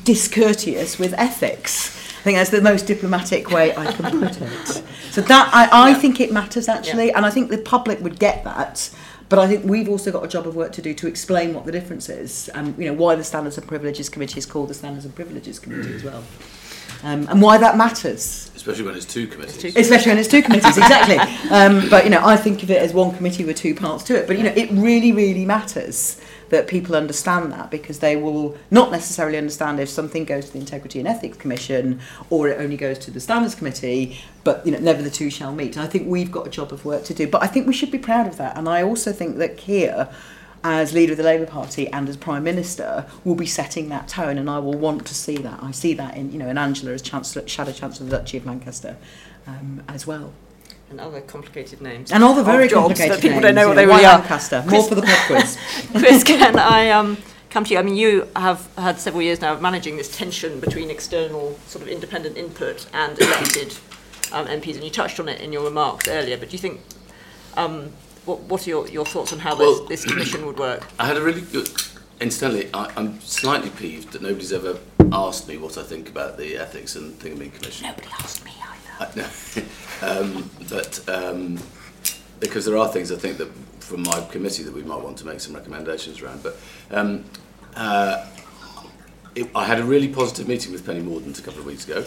discourteous with ethics. I think that's the most diplomatic way I can put it. *laughs* So that I, I think it matters actually, and I think the public would get that. But I think we've also got a job of work to do to explain what the difference is, and you know why the Standards and Privileges Committee is called the Standards and Privileges Committee as well, um, and why that matters. Especially when it's two committees. two- Especially when it's two committees, exactly. *laughs* Um, but you know, I think of it as one committee with two parts to it. But you know, it really, really matters that people understand that because they will not necessarily understand if something goes to the Integrity and Ethics Commission or it only goes to the Standards Committee. But you know, never the two shall meet. I think we've got a job of work to do. But I think we should be proud of that. And I also think that Keir as leader of the Labour Party and as Prime Minister will be setting that tone and I will want to see that. I see that in you know in Angela as Chancellor, Shadow Chancellor of the Duchy of Lancaster um, as well. And other complicated names. And all the very jobs complicated that people names, don't know you what they really are. Lancaster, more for the pub quiz. *laughs* Chris, can I um, come to you? I mean, you have had several years now of managing this tension between external, sort of independent input and elected *coughs* um, MPs, and you touched on it in your remarks earlier. But do you think, um, what, what are your, your thoughts on how Well- this, this commission would work? *clears throat* I had a really good. Incidentally, I, I'm slightly peeved that nobody's ever asked me what I think about the Ethics and Thingaming Commission. Nobody asked me either. I- no. *laughs* um, but um, because there are things I think that from my committee that we might want to make some recommendations around. But um, uh, it, I had a really positive meeting with Penny Mordaunt a couple of weeks ago,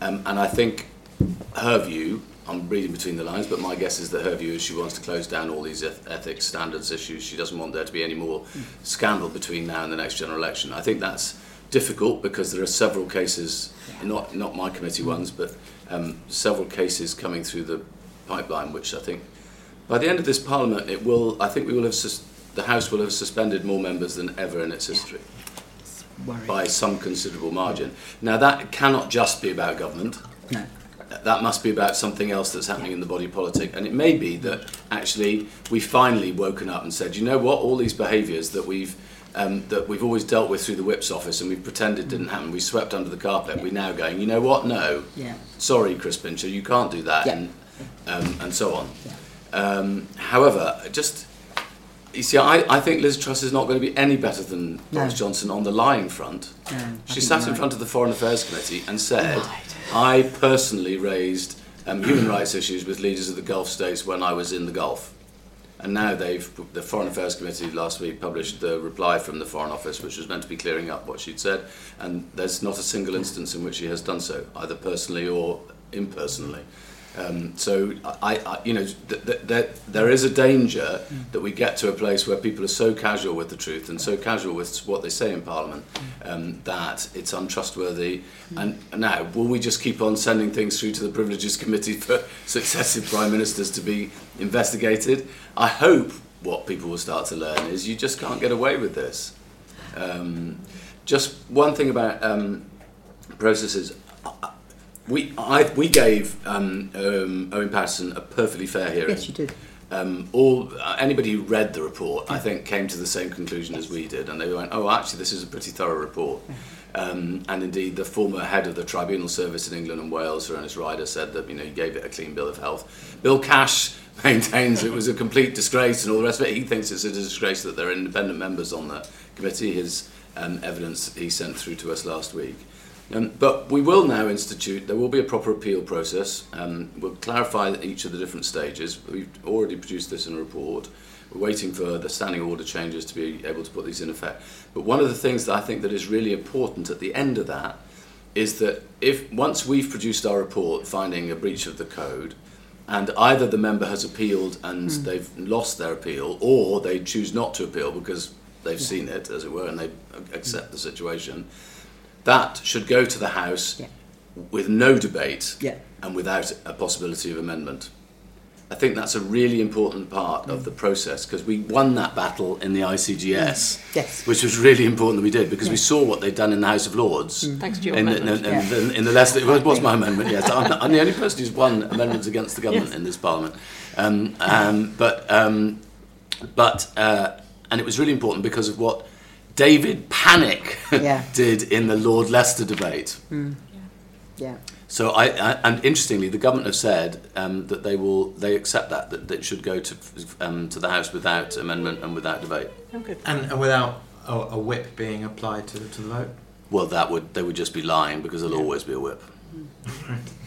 um, and I think her view. I'm reading between the lines, but my guess is that her view is she wants to close down all these eth- ethics standards issues. She doesn't want there to be any more scandal between now and the next general election. I think that's difficult because there are several cases, not not my committee ones, but um, several cases coming through the pipeline, which I think by the end of this Parliament, it will. I think we will have the House will have suspended more members than ever in its history Worry. by some considerable margin. Now that cannot just be about government. No. That must be about something else that's happening in the body politic, and it may be that actually we finally woken up and said, you know what, all these behaviours that we've um, that we've always dealt with through the whips office and we've pretended it didn't happen, we swept under the carpet. We're now going, you know what, no, Yeah. sorry, Chris Pincher, you can't do that, Yeah. and um, and so on. Um, however, just you see, I, I think Liz Truss is not going to be any better than No. Boris Johnson on the lying front. No, She sat in right. front of the Foreign Affairs Committee and said, Right. I personally raised um, human rights issues with leaders of the Gulf states when I was in the Gulf. And now they've, the Foreign Affairs Committee last week published the reply from the Foreign Office, which was meant to be clearing up what she'd said, and there's not a single instance in which she has done so, either personally or impersonally. Um, so I, I, you know, th- th- th- there is a danger that we get to a place where people are so casual with the truth and so casual with what they say in Parliament um, that it's untrustworthy. And now, will we just keep on sending things through to the Privileges Committee for *laughs* successive prime ministers to be investigated? I hope what people will start to learn is you just can't get away with this. Um, just one thing about um, processes. We, I, we gave um, um, Owen Paterson a perfectly fair hearing. Yes, you did. Um, all uh, anybody who read the report, I think, came to the same conclusion as we did, and they went, "Oh, actually, this is a pretty thorough report." Um, and indeed, the former head of the Tribunal Service in England and Wales, Sir Ernest Ryder, said that you know he gave it a clean bill of health. Bill Cash *laughs* maintains it was a complete disgrace and all the rest of it. He thinks it's a disgrace that there are independent members on the committee. His um, evidence he sent through to us last week. Um, but we will now institute, there will be a proper appeal process. Um, we'll clarify each of the different stages. We've already produced this in a report. We're waiting for the standing order changes to be able to put these in effect. But one of the things that I think that is really important at the end of that is that if once we've produced our report finding a breach of the code, and either the member has appealed and they've lost their appeal, or they choose not to appeal because they've seen it, as it were, and they accept the situation, that should go to the House Yeah. with no debate Yeah. and without a possibility of amendment. I think that's a really important part of the process because we won that battle in the ICGS, Yes. which was really important that we did because we saw what they'd done in the House of Lords. Thanks to your In the, amendment. in, in, Yeah. in, in the last, *laughs* it was, was my amendment. Yes, I'm, I'm the only person who's won amendments against the government Yes. in this Parliament. Um, um, but um, but uh, and it was really important because of what David Pannick Yeah. *laughs* did in the Lord Lester debate. Yeah. So I, I and interestingly, the government have said um, that they will they accept that that, that it should go to um, to the House without amendment and without debate. Oh, good. And, and without a, a whip being applied to the, to the vote? Well, that would they would just be lying because there'll always be a whip. *laughs*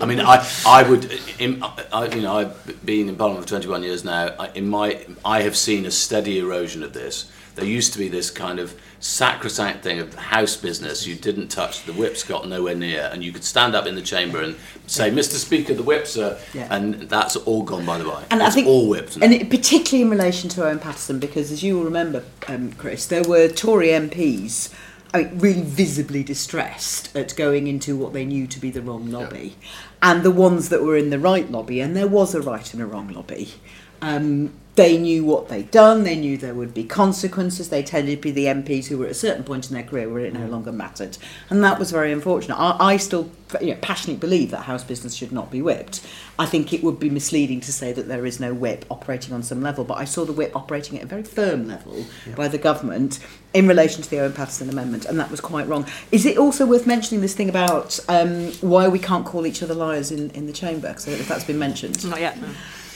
I mean, I I would, in, I, you know, I've been in Parliament for 21 years now. I, in my, I have seen a steady erosion of this. There used to be this kind of sacrosanct thing of house business. You didn't touch the whips, got nowhere near, and you could stand up in the chamber and say, "Mr. Speaker, the whips are," Yeah. and that's all gone by the by. And it's I think, all whips. and it, particularly in relation to Owen Paterson, because as you will remember, um, Chris, there were Tory MPs, I mean, really visibly distressed at going into what they knew to be the wrong lobby, and the ones that were in the right lobby, and there was a right and a wrong lobby. Um, they knew what they'd done. They knew there would be consequences. They tended to be the MPs who were at a certain point in their career where it no longer mattered, and that was very unfortunate. I, I still you know, passionately believe that house business should not be whipped. I think it would be misleading to say that there is no whip operating on some level, but I saw the whip operating at a very firm level by the government in relation to the Owen Paterson Amendment, and that was quite wrong. Is it also worth mentioning this thing about um, why we can't call each other liars in, in the chamber? Because if that's been mentioned. Not yet. No.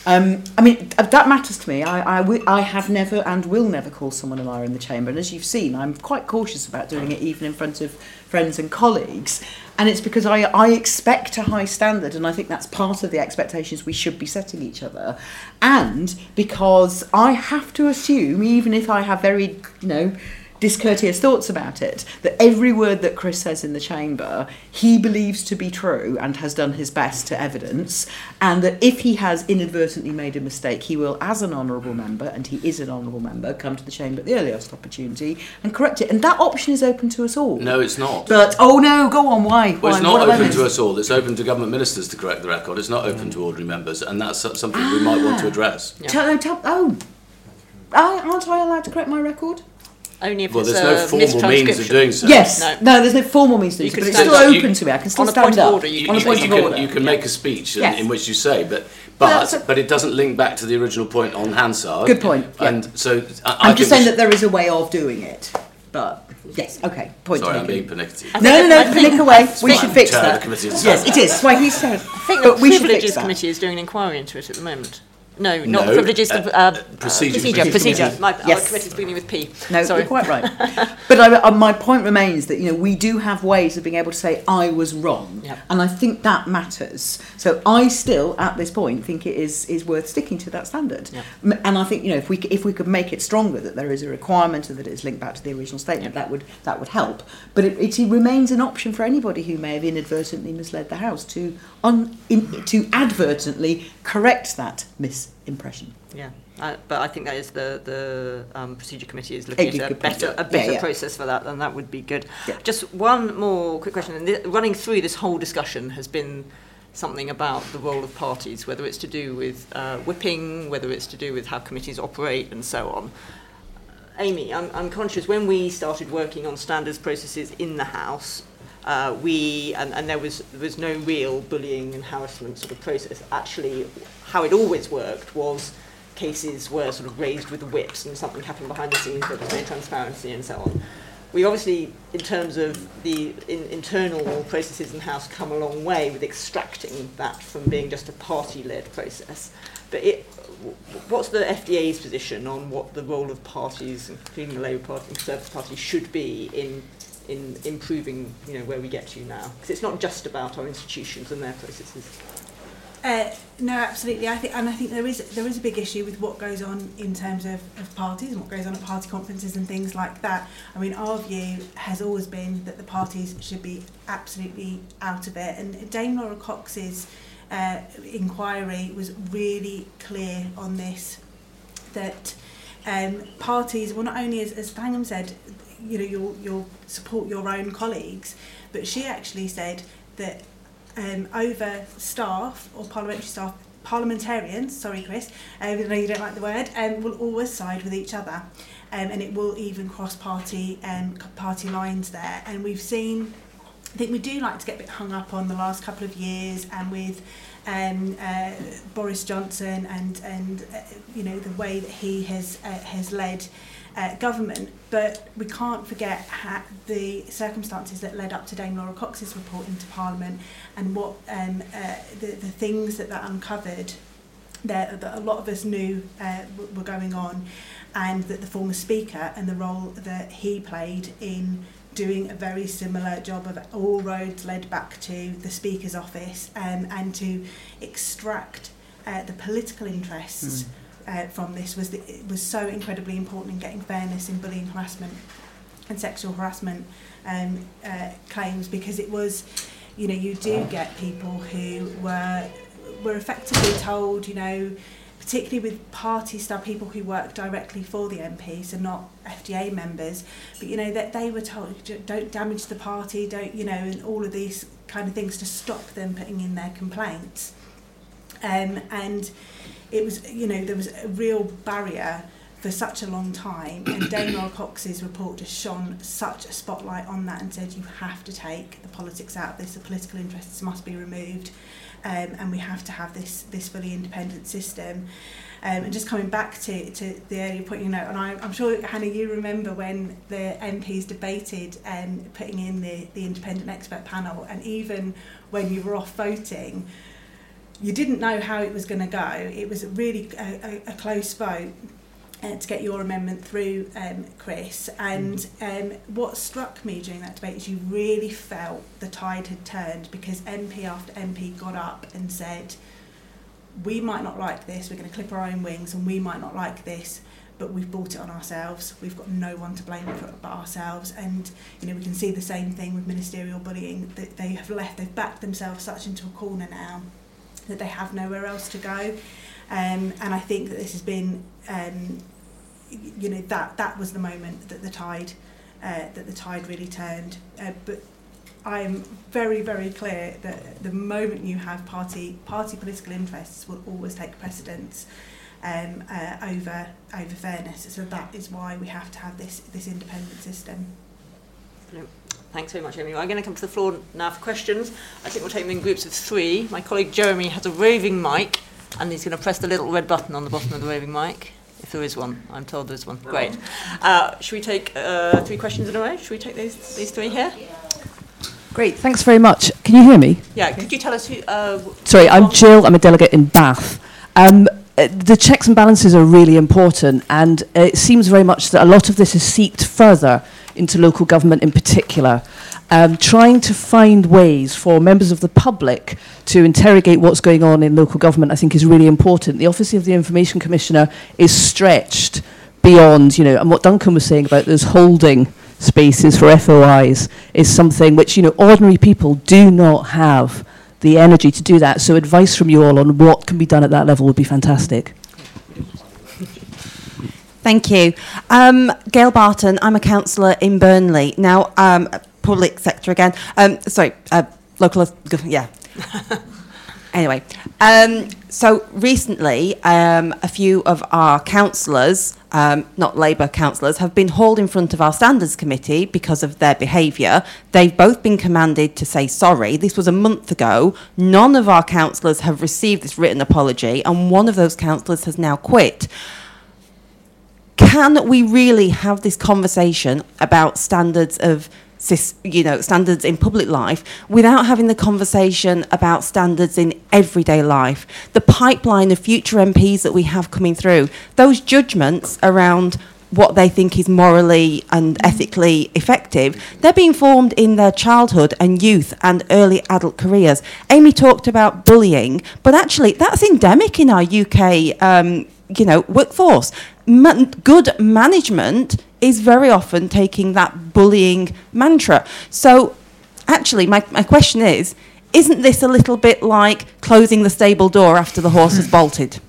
Um, I mean, that matters to me. I, have never and will never call someone a liar in the chamber. And as you've seen, I'm quite cautious about doing it even in front of friends and colleagues. And it's because I, I expect a high standard, and I think that's part of the expectations we should be setting each other. And because I have to assume, even if I have very, you know, discourteous thoughts about it, that every word that Chris says in the chamber, he believes to be true and has done his best to evidence, and that if he has inadvertently made a mistake, he will, as an honourable member, and he is an honourable member, come to the chamber at the earliest opportunity and correct it. And that option is open to us all. no, it's not. But, oh no, go on, why? Well, why? it's not open to us all. It's open to government ministers to correct the record. It's not open to ordinary members, and that's so- something we might want to ah. address. Yeah. Tell, tell, oh, I, aren't I allowed to correct my record? Only if Well, it's there's a no formal means of mistranscription. doing so. Yes. No. No. there's no formal means to You do can but it's still up. open You- to me. I can still stand point of up. order, you You, on a point you of can, order. you can make a speech in, Yes. in which you say, but but that's a- but it doesn't link back to the original point on Hansard. Good point, yeah. And so I, I I'm just saying that there is a way of doing it. But yes, okay. Point Sorry, I'm being pernickety. No, no, no, think- flick away. We should fix Chair of the that. Yes, it is. Why he's said. I think the we should fix Privileges. Committee is doing an inquiry into it at the moment. No, not No, privileges. uh, the, uh, procedure. procedure. Procedure. Procedure. My, Yes. Our committee's beginning with P. No, Sorry. you're quite right. *laughs* but I, uh, my point remains that you know we do have ways of being able to say I was wrong, Yep. and I think that matters. So I still, at this point, think it is is worth sticking to that standard. Yep. And I think you know if we if we could make it stronger that there is a requirement and that it is linked back to the original statement, that would that would help. But it, it remains an option for anybody who may have inadvertently misled the House to un, in, to advertently correct that misimpression. Yeah, uh, but I think that is the the um, procedure committee is looking at a better a better yeah. process for that, and that would be good. Yeah. Just one more quick question. And thi- running through this whole discussion has been something about the role of parties, whether it's to do with uh, whipping, whether it's to do with how committees operate, and so on. Amy, I'm, I'm conscious when we started working on standards processes in the House, uh, we and, and there was there was no real bullying and harassment sort of process. Actually, how it always worked was cases were sort of raised with whips and something happened behind the scenes. There was no transparency and so on. We obviously, in terms of the in, internal processes in House, come a long way with extracting that from being just a party-led process. But it, what's the FDA's position on what the role of parties, including the Labour Party and Conservative Party, should be in in improving, you know, where we get to now? Because it's not just about our institutions and their processes. Uh, no, absolutely. I think, and I think there is there is a big issue with what goes on in terms of, of parties and what goes on at party conferences and things like that. I mean, our view has always been that the parties should be absolutely out of it. And Dame Laura Cox's uh, inquiry was really clear on this. That um, parties, well, not only as, as said, you know, you'll you'll support your own colleagues, but she actually said that um, over staff or parliamentary staff, parliamentarians, sorry Chris, um, even though you don't like the word, um, will always side with each other. Um, and it will even cross party um, party lines there. And we've seen, I think we do like to get a bit hung up on the last couple of years and with um, uh, Boris Johnson and, and uh, you know, the way that he has, uh, has led uh, government, but we can't forget the circumstances that led up to Dame Laura Cox's report into Parliament and what um, uh, the, the things that that uncovered that, a lot of us knew uh, were going on and that the former speaker and the role that he played in doing a very similar job of all roads led back to the speaker's office um, and to extract uh, the political interests uh, from this was the, it was so incredibly important in getting fairness in bullying harassment and sexual harassment um, uh, claims because it was you know you do get people who were were effectively told you know particularly with party staff people who work directly for the MPs and not FDA members but you know that they were told don't damage the party don't you know and all of these kind of things to stop them putting in their complaints. Um, and it was you know there was a real barrier for such a long time and *coughs* Laura Cox's report just shone such a spotlight on that and said you have to take the politics out of this. The political interests must be removed um, and we have to have this this fully independent system. Um, and just coming back to, to the earlier point you know and I, I'm sure Hannah you remember when the MPs debated um, putting in the, the independent expert panel and even when you were off voting you didn't know how it was going to go. It was really a, a, a close vote uh, to get your amendment through, um, Chris. And um, what struck me during that debate is you really felt the tide had turned because MP after MP got up and said, we might not like this, we're going to clip our own wings, and we might not like this, but we've brought it on ourselves. We've got no one to blame for it but ourselves. And you know, we can see the same thing with ministerial bullying. That they have left, they've backed themselves such into a corner now that they have nowhere else to go. Um, and I think that this has been, um, you know, that that was the moment that the tide, uh, that the tide really turned. Uh, but I'm very, very clear that the moment you have party party political interests will always take precedence um, uh, over over fairness. So that is why we have to have this this independent system. Thanks very much, Amy. I'm going to come to the floor now for questions. I think we'll take them in groups of three. My colleague Jeremy has a roving mic, and he's going to press the little red button on the bottom of the roving mic. If there is one, I'm told there's one. Great. Uh, should we take uh, three questions in a row? Should we take these, these three here? Great, thanks very much. Can you hear me? Yeah, could you tell us who... Uh, Sorry, I'm Jill. I'm a delegate in Bath. Um, uh, the checks and balances are really important, and uh, it seems very much that a lot of this is seeped further into local government in particular. Um, trying to find ways for members of the public to interrogate what's going on in local government, I think, is really important. The Office of the Information Commissioner is stretched beyond, you know, and what Duncan was saying about those holding spaces for FOIs is something which, you know, ordinary people do not have the energy to do that. So advice from you all on what can be done at that level would be fantastic. Thank you. Um, Gail Barton, I'm a councillor in Burnley. Now, um, public sector again. Um, sorry, uh, local, yeah. *laughs* anyway, um, so recently, um, a few of our councillors, um, not Labour councillors, have been hauled in front of our standards committee because of their behaviour. They've both been commanded to say sorry. This was a month ago. None of our councillors have received this written apology, and one of those councillors has now quit can we really have this conversation about standards of you know standards in public life without having the conversation about standards in everyday life the pipeline of future MPs that we have coming through those judgments around what they think is morally and ethically effective, they're being formed in their childhood and youth and early adult careers. Amy talked about bullying, but actually that's endemic in our UK um, you know, workforce. Ma- good management is very often taking that bullying mantra. So, actually, my, my question is isn't this a little bit like closing the stable door after the horse has bolted?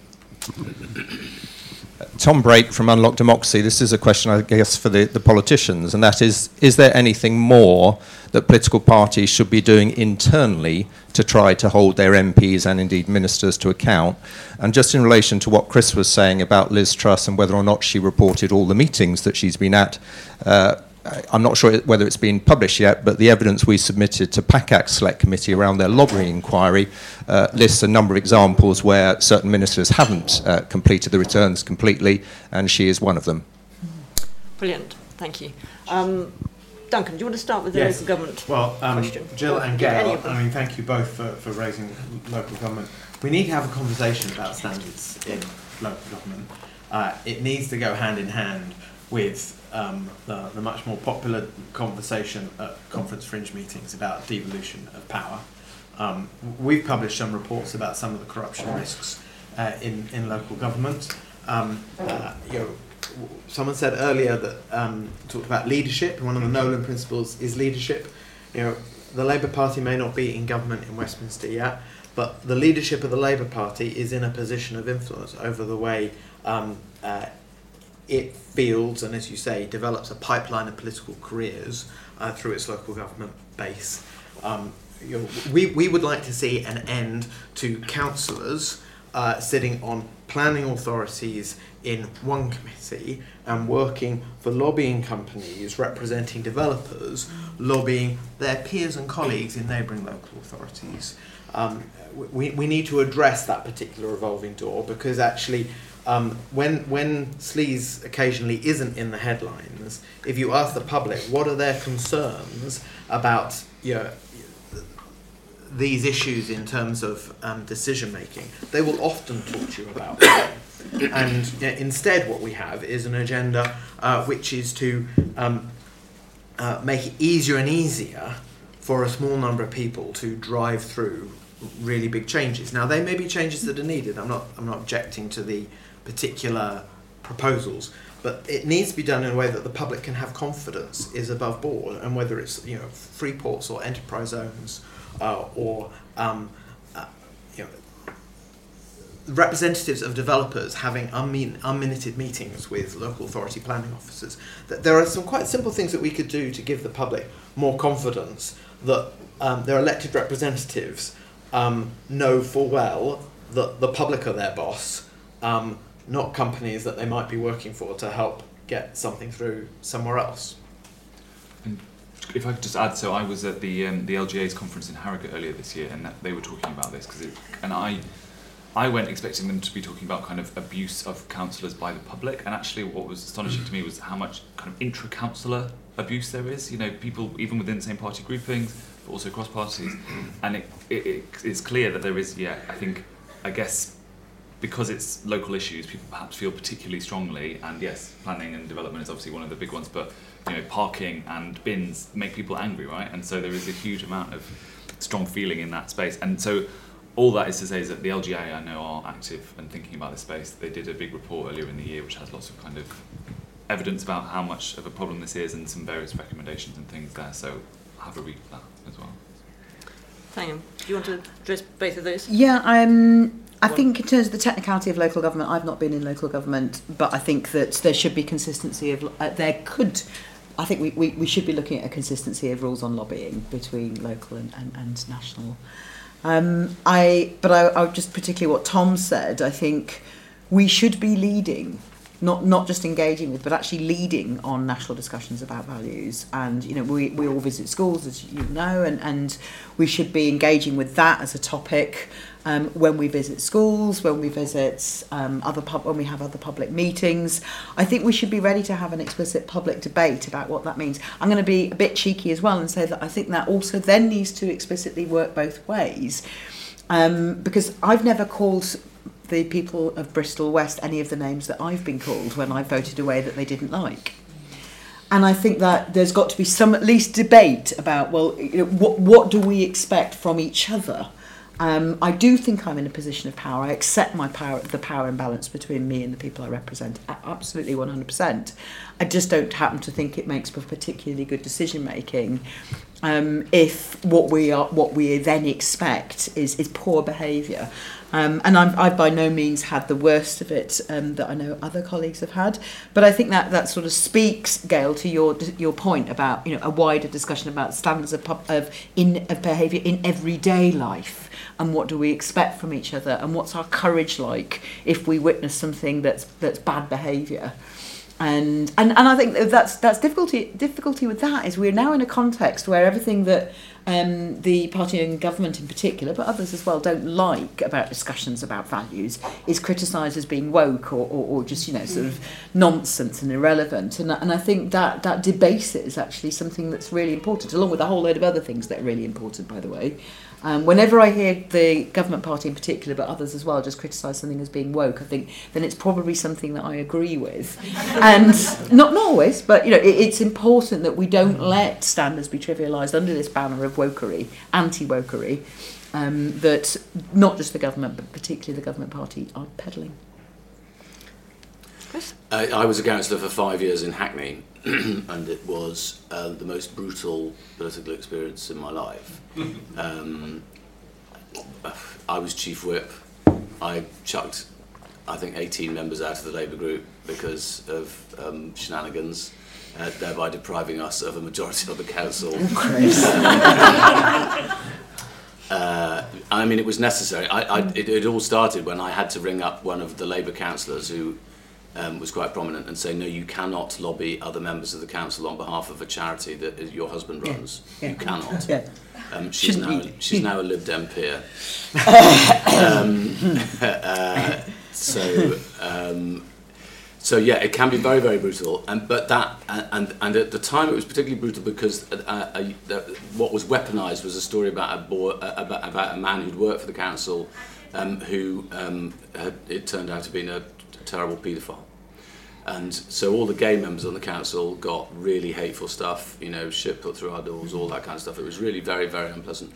Tom Brake from Unlock Democracy. This is a question, I guess, for the, the politicians, and that is Is there anything more that political parties should be doing internally to try to hold their MPs and indeed ministers to account? And just in relation to what Chris was saying about Liz Truss and whether or not she reported all the meetings that she's been at, uh, I'm not sure whether it's been published yet, but the evidence we submitted to PACAC Select Committee around their lobbying inquiry uh, lists a number of examples where certain ministers haven't uh, completed the returns completely, and she is one of them. Brilliant, thank you. Um, Duncan, do you want to start with the yes. local government well, um, question? Jill and Gail, I mean, thank you both for, for raising local government. We need to have a conversation about standards in local government. Uh, it needs to go hand in hand with um, the, the, much more popular conversation at conference fringe meetings about devolution of power. Um, we've published some reports about some of the corruption risks uh, in, in local government. Um, uh, you know, someone said earlier that um, talked about leadership. One of the Nolan principles is leadership. You know, the Labour Party may not be in government in Westminster yet, but the leadership of the Labour Party is in a position of influence over the way um, uh, it fields and, as you say, develops a pipeline of political careers uh, through its local government base. Um, you know, we, we would like to see an end to councillors uh, sitting on planning authorities in one committee and working for lobbying companies representing developers, lobbying their peers and colleagues in neighbouring local authorities. Um, we, we need to address that particular revolving door because actually um, when when sleaze occasionally isn't in the headlines, if you ask the public what are their concerns about you know, these issues in terms of um, decision making, they will often talk to you about them. *coughs* and you know, instead, what we have is an agenda uh, which is to um, uh, make it easier and easier for a small number of people to drive through really big changes. Now, they may be changes that are needed. I'm not. I'm not objecting to the particular proposals, but it needs to be done in a way that the public can have confidence is above board, and whether it's you know free ports or enterprise zones uh, or um, uh, you know representatives of developers having unmin- unminuted meetings with local authority planning officers. That there are some quite simple things that we could do to give the public more confidence that um, their elected representatives um, know full well that the public are their boss. Um, not companies that they might be working for to help get something through somewhere else. And if I could just add, so I was at the um, the LGA's conference in Harrogate earlier this year, and they were talking about this because, and I, I went expecting them to be talking about kind of abuse of councillors by the public, and actually, what was astonishing to me was how much kind of intra-councillor abuse there is. You know, people even within the same party groupings, but also cross parties, and it, it, it is clear that there is, yeah, I think, I guess because it's local issues, people perhaps feel particularly strongly. And yes, planning and development is obviously one of the big ones, but you know, parking and bins make people angry, right? And so there is a huge amount of strong feeling in that space. And so all that is to say is that the LGA, I know, are active and thinking about this space. They did a big report earlier in the year, which has lots of kind of evidence about how much of a problem this is and some various recommendations and things there. So have a read of that as well. Thangam, do you want to address both of those? Yeah, um, I think in terms of the technicality of local government, I've not been in local government, but I think that there should be consistency of, uh, there could, I think we, we, we should be looking at a consistency of rules on lobbying between local and, and, and national. Um, I, but I, I just particularly what Tom said, I think we should be leading not not just engaging with, but actually leading on national discussions about values. And you know, we, we all visit schools, as you know, and, and we should be engaging with that as a topic um, when we visit schools, when we visit um, other pub, when we have other public meetings. I think we should be ready to have an explicit public debate about what that means. I'm going to be a bit cheeky as well and say that I think that also then needs to explicitly work both ways. Um, because I've never called the people of Bristol West any of the names that I've been called when I voted away that they didn't like. And I think that there's got to be some at least debate about well, you know, what what do we expect from each other? Um, I do think I'm in a position of power. I accept my power, the power imbalance between me and the people I represent, absolutely 100%. I just don't happen to think it makes for particularly good decision making. Um, if what we are, what we then expect is is poor behaviour, um, and I'm, I've by no means had the worst of it um, that I know other colleagues have had. But I think that that sort of speaks, Gail, to your your point about you know a wider discussion about standards of, of in of behaviour in everyday life and what do we expect from each other and what's our courage like if we witness something that's that's bad behaviour. And, and and I think that's that's difficulty difficulty with that is we're now in a context where everything that um, the party and government in particular, but others as well, don't like about discussions about values is criticised as being woke or, or, or just, you know, sort of nonsense and irrelevant. And, and I think that, that debases actually something that's really important, along with a whole load of other things that are really important, by the way. Um, whenever I hear the government party in particular, but others as well, just criticise something as being woke, I think then it's probably something that I agree with. *laughs* and not, not always, but you know, it, it's important that we don't let standards be trivialised under this banner of wokery, anti-wokery, um, that not just the government, but particularly the government party are peddling. I, I was a councillor for five years in Hackney, *clears throat* and it was uh, the most brutal political experience in my life. Um, I was chief whip. I chucked, I think, 18 members out of the Labour group because of um, shenanigans, uh, thereby depriving us of a majority of the council. *laughs* Uh, I mean, it was necessary. I, I, it, it all started when I had to ring up one of the Labour councillors who um, was quite prominent and say, no, you cannot lobby other members of the council on behalf of a charity that your husband runs. Yeah, yeah. You cannot. Yeah. Um, she's Shouldn't now she's now a Lib Dem peer. um, uh, so um, so yeah, it can be very very brutal. And but that and and at the time it was particularly brutal because uh, uh, uh, what was weaponised was a story about a boy uh, about about a man who'd worked for the council, um, who um, had, it turned out to be a terrible paedophile. And so all the gay members on the council got really hateful stuff, you know, shit put through our doors, all that kind of stuff. It was really very, very unpleasant.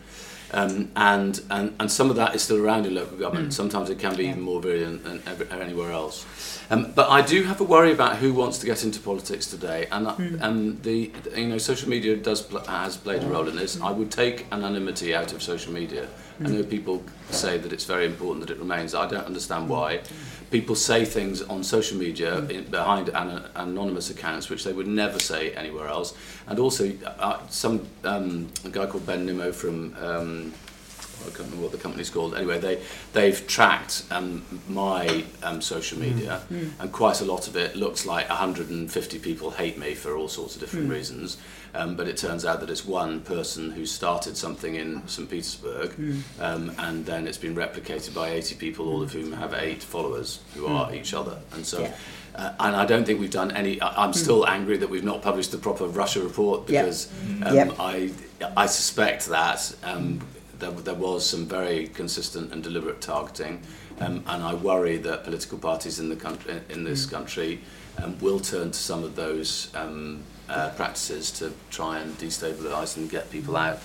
Um, and, and, and some of that is still around in local government. Sometimes it can be even more virulent than ever, anywhere else. Um, but I do have a worry about who wants to get into politics today. And, uh, and the, you know, social media does pl- has played a role in this. I would take anonymity out of social media. I know people say that it's very important that it remains. I don't understand why people say things on social media in, behind an, anonymous accounts which they would never say anywhere else. And also, uh, some um, a guy called Ben Nimmo from um, I can't remember what the company's called. Anyway, they they've tracked um, my um, social media, and quite a lot of it looks like 150 people hate me for all sorts of different reasons. Um, but it turns out that it's one person who started something in St Petersburg, um, and then it's been replicated by 80 people, all of whom have eight followers who are each other. And so. Yeah. Uh, and I don't think we've done any. I- I'm still angry that we've not published the proper Russia report because um, Yep. I I suspect that um, there, there was some very consistent and deliberate targeting. Um, and I worry that political parties in the country, in this country, um, will turn to some of those um, uh, practices to try and destabilise and get people out.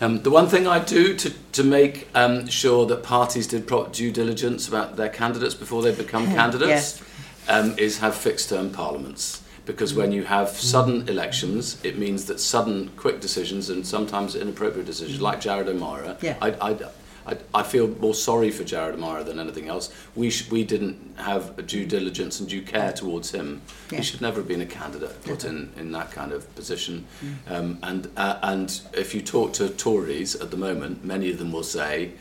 Um, the one thing I do to, to make um, sure that parties did pro- due diligence about their candidates before they become *laughs* candidates um, is have fixed term parliaments. Because when you have sudden elections, it means that sudden, quick decisions and sometimes inappropriate decisions, like Jared O'Mara, Yeah. I, I, I, I feel more sorry for Jared O'Mara than anything else. We, sh- we didn't have a due diligence and due care towards him. Yeah. He should never have been a candidate put in, in that kind of position. Um, and, uh, and if you talk to Tories at the moment, many of them will say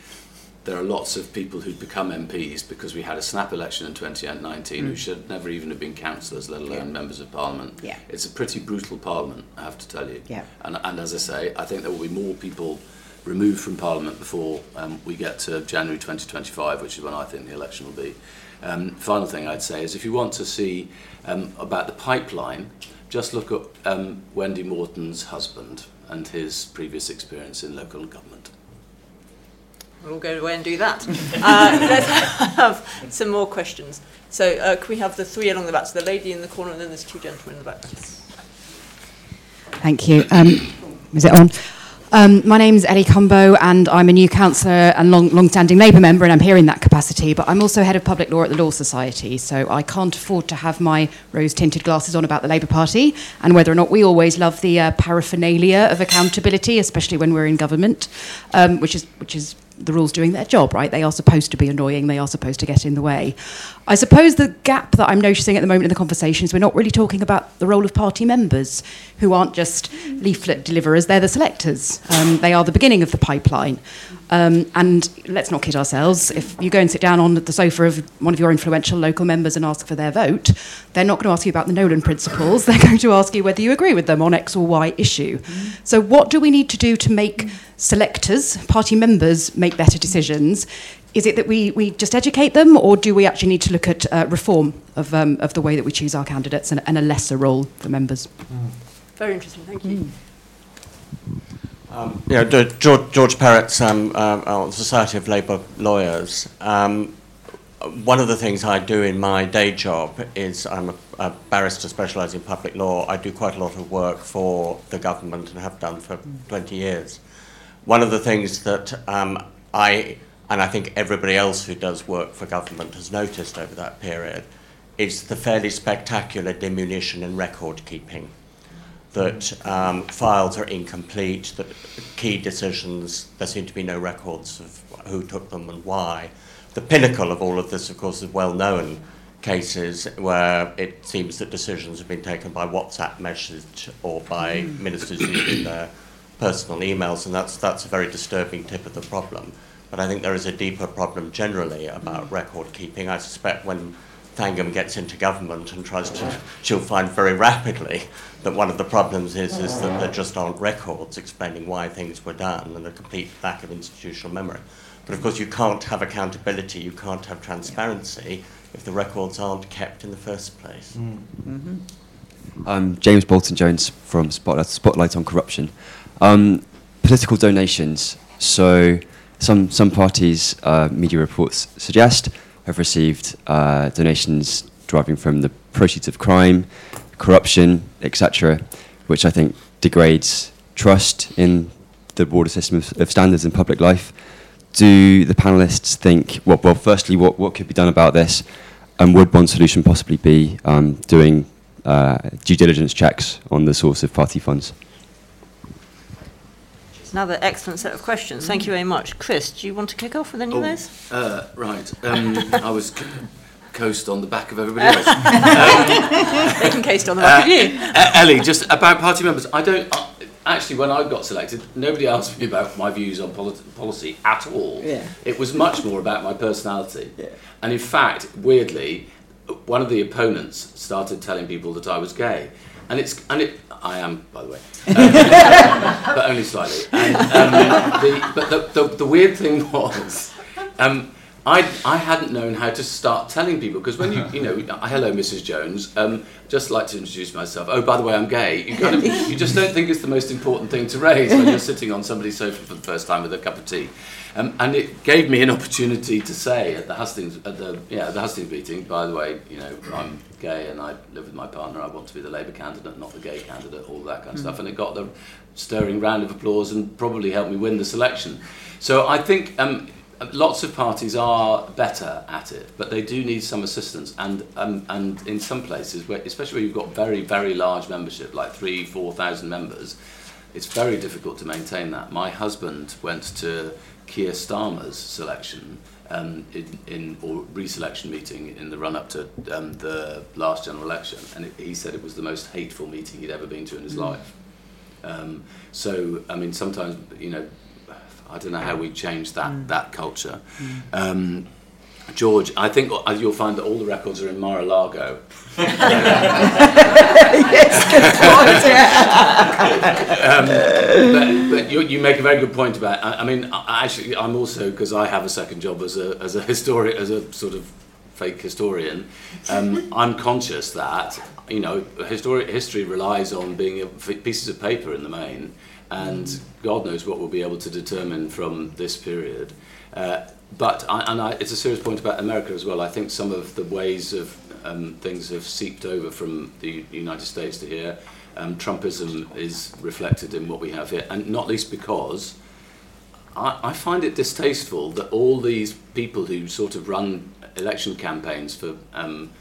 there are lots of people who'd become MPs because we had a snap election in 2019 who should never even have been councillors, let alone Yeah. members of parliament. Yeah. It's a pretty brutal parliament, I have to tell you. Yeah. And, and as I say, I think there will be more people removed from Parliament before um, we get to January 2025, which is when I think the election will be. Um, final thing I'd say is if you want to see um, about the pipeline, just look at um, Wendy Morton's husband and his previous experience in local government. We'll all go away and do that. Uh, let's have some more questions. So uh, can we have the three along the back? So the lady in the corner and then there's two gentlemen in the back. Thank you. Um, is it on? Um, my is Ellie Cumbo, and I'm a new councillor and long, long-standing Labour member, and I'm here in that capacity. But I'm also head of public law at the Law Society, so I can't afford to have my rose-tinted glasses on about the Labour Party and whether or not we always love the uh, paraphernalia of accountability, especially when we're in government, um, which is which is the rules doing their job, right? They are supposed to be annoying, they are supposed to get in the way. I suppose the gap that I'm noticing at the moment in the conversation is we're not really talking about the role of party members who aren't just leaflet deliverers, they're the selectors. Um, they are the beginning of the pipeline. Um, and let's not kid ourselves, if you go and sit down on the sofa of one of your influential local members and ask for their vote, they're not going to ask you about the Nolan principles, *laughs* they're going to ask you whether you agree with them on X or Y issue. So, what do we need to do to make selectors, party members, make better decisions? Is it that we, we just educate them, or do we actually need to look at uh, reform of, um, of the way that we choose our candidates and, and a lesser role for members? Very interesting, thank you. Um, yeah, George, George Peretz um, uh, uh, Society of Labour Lawyers. Um, one of the things I do in my day job is I'm a, a barrister specialising in public law. I do quite a lot of work for the government and have done for 20 years. One of the things that um, I, and I think everybody else who does work for government has noticed over that period, is the fairly spectacular diminution in record keeping that um, files are incomplete, that key decisions, there seem to be no records of who took them and why. The pinnacle of all of this, of course, is well known cases where it seems that decisions have been taken by WhatsApp message or by ministers using their personal emails, and that's, that's a very disturbing tip of the problem. But I think there is a deeper problem generally about record keeping. I suspect when Thangam gets into government and tries to, she'll find very rapidly that one of the problems is, is that there just aren't records explaining why things were done and a complete lack of institutional memory. But of course, you can't have accountability, you can't have transparency if the records aren't kept in the first place. Um, James Bolton Jones from Spotlight, Spotlight on Corruption. Um, political donations. So, some, some parties, uh, media reports suggest, have received uh, donations deriving from the proceeds of crime, corruption, etc., which I think degrades trust in the broader system of, of standards in public life. Do the panelists think, well, well, firstly, what, what could be done about this? And would one solution possibly be um, doing uh, due diligence checks on the source of party funds? Another excellent set of questions. Thank you very much. Chris, do you want to kick off with any of Oh, those? Uh, right. Um, I was c- coast on the back of everybody else. *laughs* They can case on the back of you. Uh, Ellie, just about party members. I don't. Uh, actually, when I got selected, nobody asked me about my views on polit- policy at all. Yeah. It was much more about my personality. Yeah. And in fact, weirdly, one of the opponents started telling people that I was gay. And it's and it I am by the way, *laughs* um, but only slightly. And, um, the, but the, the, the weird thing *laughs* was, um, I, I hadn't known how to start telling people because when you you know *laughs* hello Mrs Jones um, just like to introduce myself. Oh by the way I'm gay. You kind of *laughs* you just don't think it's the most important thing to raise when you're sitting on somebody's sofa for the first time with a cup of tea. Um, and it gave me an opportunity to say at the Hustings at the yeah the Hustings meeting by the way you know I'm gay and I live with my partner I want to be the Labour candidate not the gay candidate all that kind of Mm. stuff. And it got the stirring round of applause and probably helped me win the selection. So I think um, lots of parties are better at it, but they do need some assistance. And um, and in some places, where, especially where you've got very very large membership, like three four thousand members, it's very difficult to maintain that. My husband went to Keir Starmer's selection. Um, in, in or reselection meeting in the run up to um, the last general election, and it, he said it was the most hateful meeting he'd ever been to in his Mm. life. Um, so, I mean, sometimes, you know, I don't know how we change that, Mm. that culture. Um, George, I think uh, you'll find that all the records are in Mar-a-Lago. *laughs* Yes, good *laughs* um, but but you, you make a very good point about. I, I mean, I, actually, I'm also because I have a second job as a as a historian, as a sort of fake historian. Um, I'm conscious that you know histori- history relies on being a, f- pieces of paper in the main, and God knows what we'll be able to determine from this period. Uh, but I, and I, it's a serious point about America as well. I think some of the ways of um, things have seeped over from the United States to here. Um, Trumpism is reflected in what we have here, and not least because I, I find it distasteful that all these people who sort of run election campaigns for um,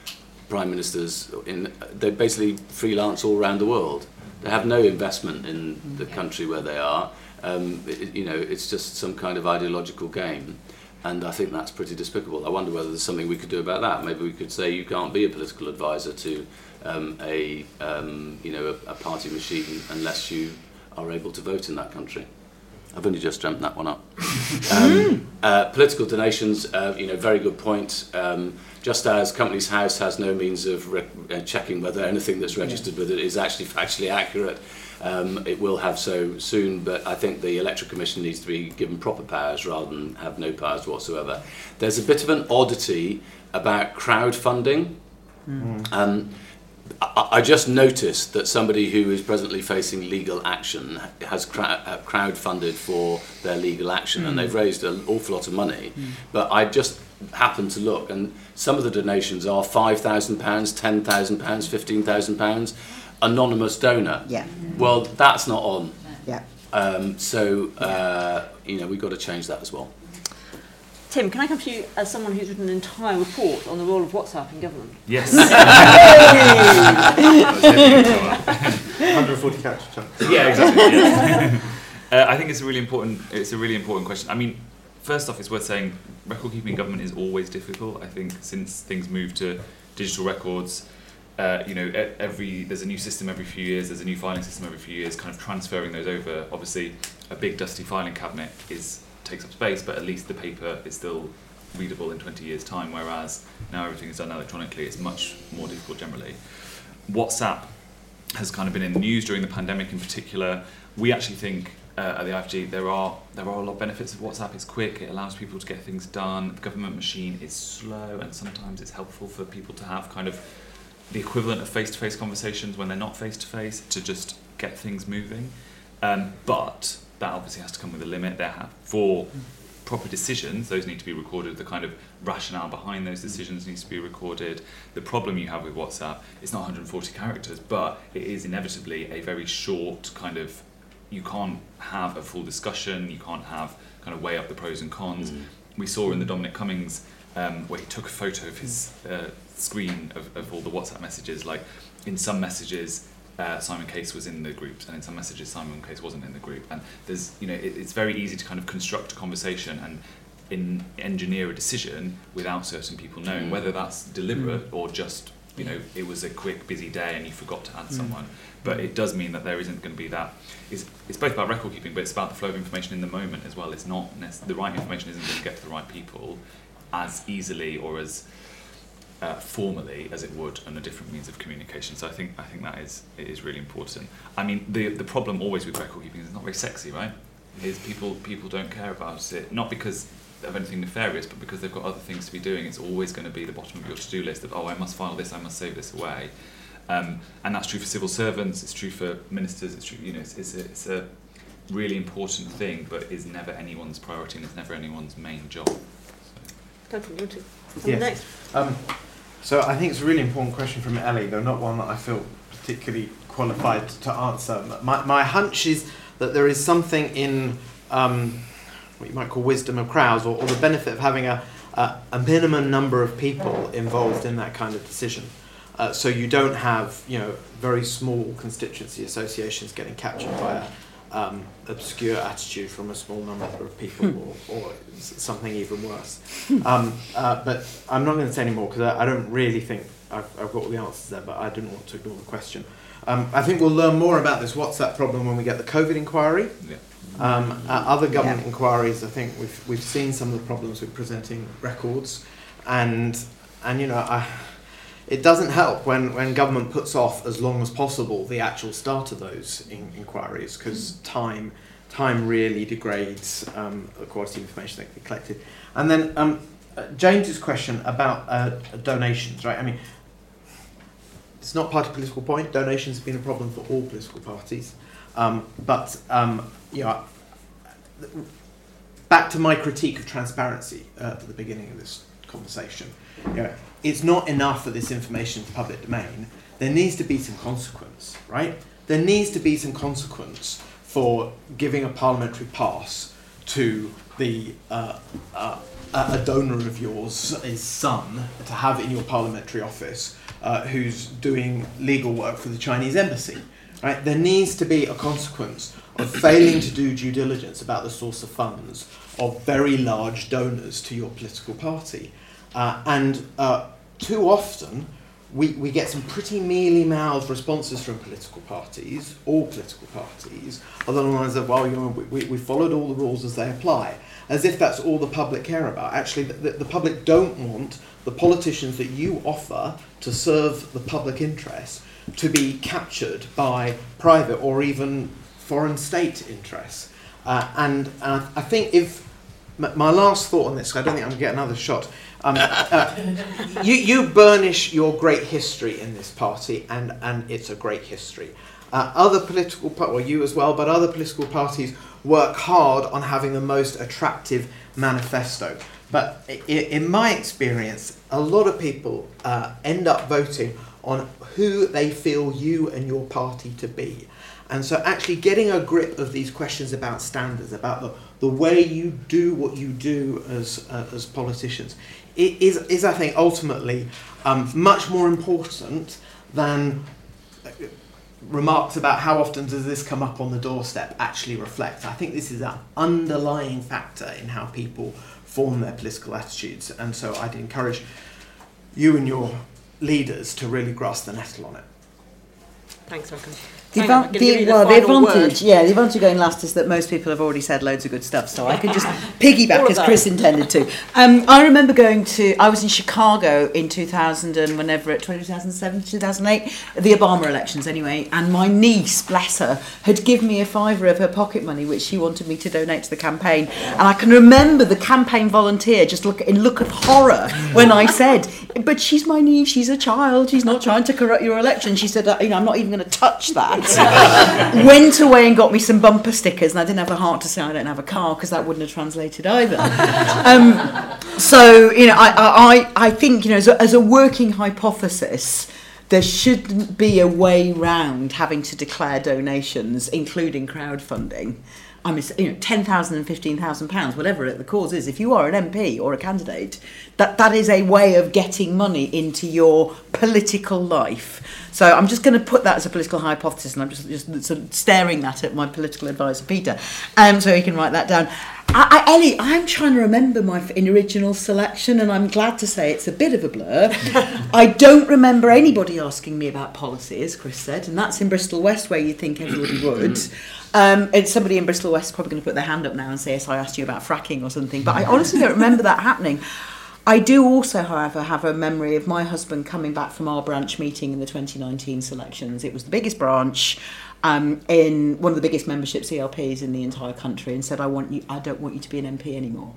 prime ministers, in, they basically freelance all around the world. They have no investment in the country where they are. Um, it, you know, it's just some kind of ideological game. And I think that's pretty despicable. I wonder whether there's something we could do about that. Maybe we could say you can't be a political advisor to um, a, um, you know, a, a party machine unless you are able to vote in that country. I've only just dreamt that one up. *laughs* Um, uh, political donations, uh, you know, very good point. Just as Companies House has no means of re- uh, checking whether anything that's registered with it is actually factually accurate, um, it will have so soon. But I think the Electoral Commission needs to be given proper powers rather than have no powers whatsoever. There's a bit of an oddity about crowdfunding. Um, I, I just noticed that somebody who is presently facing legal action has crowd, uh, crowdfunded for their legal action, Mm. and they've raised an awful lot of money. But I just happened to look, and some of the donations are five thousand pounds, ten thousand pounds, fifteen thousand pounds. Anonymous donor. Yeah. Well, that's not on. Yeah. Um, so uh, you know we've got to change that as well. Tim, can I come to you as someone who's written an entire report on the role of WhatsApp in government? Yes. *laughs* 140 *laughs* character chunks. Yeah, exactly. yeah. *laughs* uh, I think it's a really important. It's a really important question. I mean, first off, it's worth saying record keeping in government is always difficult. I think since things moved to digital records, uh, you know, every there's a new system every few years. There's a new filing system every few years. Kind of transferring those over. Obviously, a big dusty filing cabinet is takes up space, but at least the paper is still readable in 20 years' time. Whereas now everything is done electronically, it's much more difficult generally. WhatsApp has kind of been in the news during the pandemic in particular. We actually think uh, at the IFG there are there are a lot of benefits of WhatsApp. It's quick, it allows people to get things done. The government machine is slow, and sometimes it's helpful for people to have kind of the equivalent of face-to-face conversations when they're not face-to-face to just get things moving. Um, but that obviously has to come with a limit. There have for proper decisions, those need to be recorded. The kind of rationale behind those decisions needs to be recorded. The problem you have with WhatsApp, it's not 140 characters, but it is inevitably a very short kind of. You can't have a full discussion. You can't have kind of weigh up the pros and cons. We saw in the Dominic Cummings um, where he took a photo of his uh, screen of, of all the WhatsApp messages. Like in some messages, uh, Simon Case was in the groups, and in some messages, Simon Case wasn't in the group. And there's, you know, it, it's very easy to kind of construct a conversation and in, engineer a decision without certain people knowing Mm. whether that's deliberate or just, you know, it was a quick, busy day and you forgot to add Mm. someone. But it does mean that there isn't going to be that. It's, it's both about record keeping, but it's about the flow of information in the moment as well. It's not nec- the right information isn't going to get to the right people as easily or as uh, formally as it would on a different means of communication. So I think I think that is it is really important. I mean, the the problem always with record keeping is it's not very sexy, right? Is people people don't care about it not because of anything nefarious, but because they've got other things to be doing, it's always going to be the bottom of your to-do list of oh, I must file this, I must save this away, um, and that's true for civil servants, it's true for ministers, it's true, you know, it's, it's, a, it's a really important thing, but is never anyone's priority and it's never anyone's main job. Duncan, you want to Yes. next? Um, so I think it's a really important question from Ellie, though not one that I feel particularly qualified to answer. My, my hunch is that there is something in um, what you might call wisdom of crowds, or, or the benefit of having a, a, a minimum number of people involved in that kind of decision. Uh, so you don't have, you know, very small constituency associations getting captured by a um, obscure attitude from a small number of people, or, or something even worse. Um, uh, but I'm not going to say any more because I, I don't really think I've, I've got all the answers there. But I didn't want to ignore the question. Um, I think we'll learn more about this WhatsApp problem when we get the COVID inquiry. Yeah. Um, other government inquiries, I think we've we've seen some of the problems with presenting records, and and you know I, it doesn't help when, when government puts off as long as possible the actual start of those in, inquiries because time time really degrades um, the quality of information that can be collected. And then um, uh, James's question about uh, donations, right? I mean, it's not part of political point. Donations have been a problem for all political parties, um, but um, you know, back to my critique of transparency uh, at the beginning of this conversation. You know, it's not enough that this information is public domain. There needs to be some consequence, right? There needs to be some consequence for giving a parliamentary pass to the uh, uh, a a donor of yours, his son, to have in your parliamentary office, uh, who's doing legal work for the Chinese embassy. Right? There needs to be a consequence of failing to do due diligence about the source of funds of very large donors to your political party. Uh, and uh, too often, we, we get some pretty mealy mouthed responses from political parties, all political parties, along the lines of, well, you know, we, we, we followed all the rules as they apply, as if that's all the public care about. Actually, the, the public don't want the politicians that you offer to serve the public interest to be captured by private or even foreign state interests. Uh, and and I, think if my last thought on this, I don't think I'm going to get another shot. Um, uh, *laughs* you, you burnish your great history in this party, and, and it's a great history. Uh, other political, well, you as well, but other political parties work hard on having the most attractive manifesto. But i- in my experience, a lot of people uh, end up voting on who they feel you and your party to be. And so, actually, getting a grip of these questions about standards, about the, the way you do what you do as, uh, as politicians, is, is, I think, ultimately um, much more important than uh, remarks about how often does this come up on the doorstep actually reflect. I think this is an underlying factor in how people form their political attitudes. And so, I'd encourage you and your leaders to really grasp the nettle on it. Thanks, Duncan. The, Hang on, advan- I'm gonna give you the, well, the advantage, word. yeah, the advantage of going last is that most people have already said loads of good stuff, so I can just *laughs* piggyback as. Chris intended to. Um, I remember going to, I was in Chicago in 2000 and whenever it, 2007, 2008, the Obama elections anyway, and my niece, bless her, had given me a fiver of her pocket money, which she wanted me to donate to the campaign. And I can remember the campaign volunteer just look in look of horror when I said, but she's my niece, she's a child, she's not trying to corrupt your election. She said, "Uh, you know, I'm not even going to touch that. *laughs* Went away and got me some bumper stickers, and I didn't have a heart to say I don't have a car because that wouldn't have translated either. *laughs* um, so, you know, I, I, I I think, you know, as a, as a working hypothesis, there shouldn't be a way round having to declare donations, including crowdfunding. I mean, you know, ten thousand and fifteen thousand pounds, whatever the cause is. If you are an MP or a candidate, that that is a way of getting money into your political life. So I'm just going to put that as a political hypothesis, and I'm just just sort of staring that at my political advisor Peter, um, so he can write that down. I, I, Ellie, I'm trying to remember my original selection, and I'm glad to say it's a bit of a blur. *laughs* I don't remember anybody asking me about policy, as Chris said, and that's in Bristol West, where you think everybody *clears throat* would. Um, and somebody in Bristol West is probably going to put their hand up now and say, "Yes, I asked you about fracking or something." But I honestly don't remember that happening. I do also, however, have a memory of my husband coming back from our branch meeting in the 2019 selections. It was the biggest branch um, in one of the biggest membership CLPs in the entire country, and said, "I want you. I don't want you to be an MP anymore."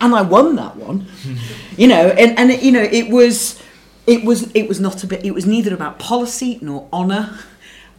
and I won that one. *laughs* you know, and and it, you know it was it was it was not a bit. It was neither about policy nor honour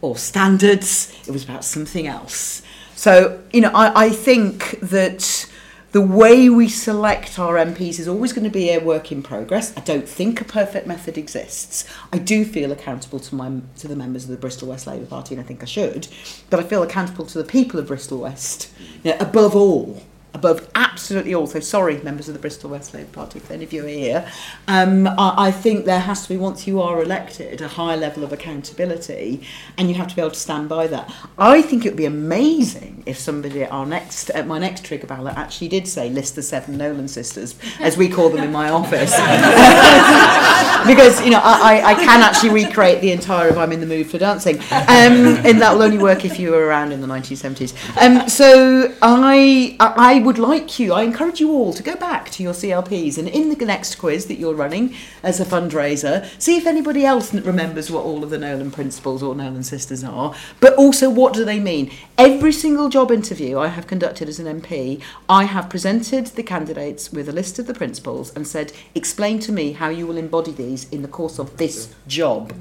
or standards. It was about something else. So you know, I, I think that the way we select our MPs is always going to be a work in progress. I don't think a perfect method exists. I do feel accountable to my to the members of the Bristol West Labour Party, and I think I should. But I feel accountable to the people of Bristol West, you know, above all. Above absolutely all. So sorry, members of the Bristol West Labour Party, if any of you are here. Um, I, I think there has to be once you are elected a high level of accountability, and you have to be able to stand by that. I think it would be amazing if somebody at our next at my next trigger ballot actually did say list the seven Nolan sisters, as we call them in my office, *laughs* because you know I, I, I can actually recreate the entire if I'm in the mood for dancing, um, and that will only work if you were around in the 1970s. Um, so I I would like you, I encourage you all to go back to your CLPs and in the next quiz that you're running as a fundraiser, see if anybody else remembers what all of the Nolan principles or Nolan sisters are, but also what do they mean. Every single job interview I have conducted as an MP, I have presented the candidates with a list of the principles and said, explain to me how you will embody these in the course of this job.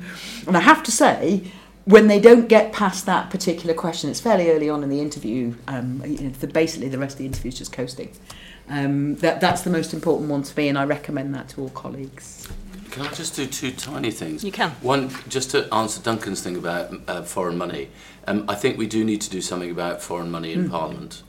And I have to say, when they don't get past that particular question, it's fairly early on in the interview. Um, you know, the, basically, the rest of the interview is just coasting. Um, that, that's the most important one to me, and I recommend that to all colleagues. Can I just do two tiny things? You can. One, just to answer Duncan's thing about uh, foreign money. Um, I think we do need to do something about foreign money in Mm. Parliament.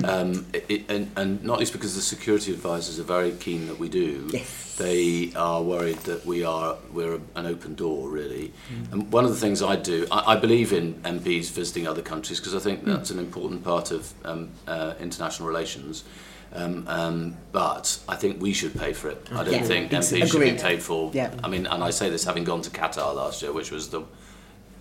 Mm. Um, it, and, and not least because the security advisors are very keen that we do. Yes. They are worried that we are we're an open door really. And one of the things I do, I, I believe in MPs visiting other countries because I think that's an important part of um, uh, international relations. Um, um, but I think we should pay for it. I don't Yeah. think MPs should be paid for. Yeah. I mean, and I say this having gone to Qatar last year, which was the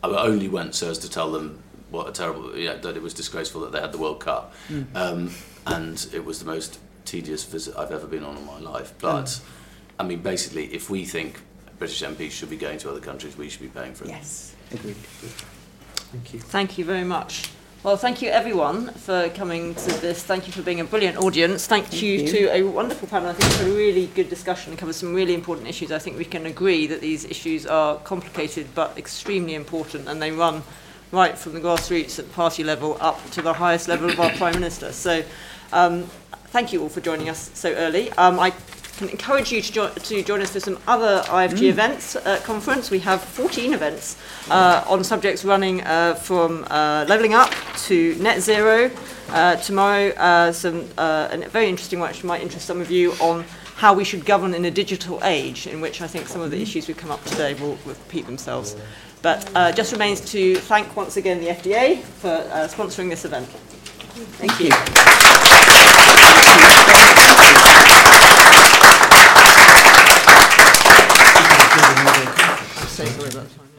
I only went so as to tell them what a terrible, yeah, that it was disgraceful that they had the World Cup, Mm. um, and it was the most tedious visit I've ever been on in my life. But I mean, basically, if we think British MPs should be going to other countries, we should be paying for it. Yes, agreed. Thank you. Thank you very much. Well, thank you everyone for coming to this. Thank you for being a brilliant audience. Thank, Thank you, you. to a wonderful panel. I think it's a really good discussion and covers some really important issues. I think we can agree that these issues are complicated but extremely important and they run right from the grassroots at the party level up to the highest level of our Prime Minister. So um, thank you all for joining us so early. Um, I can encourage you to, jo- to join us for some other IFG Mm. events at conference. We have 14 events uh, on subjects running uh, from uh, levelling up to net zero. Uh, tomorrow, uh, some uh, a very interesting one which might interest some of you on how we should govern in a digital age, in which I think some of the issues we've come up today will repeat themselves. But uh, just remains to thank once again the FDA for uh, sponsoring this event. Thank, you. Thank you.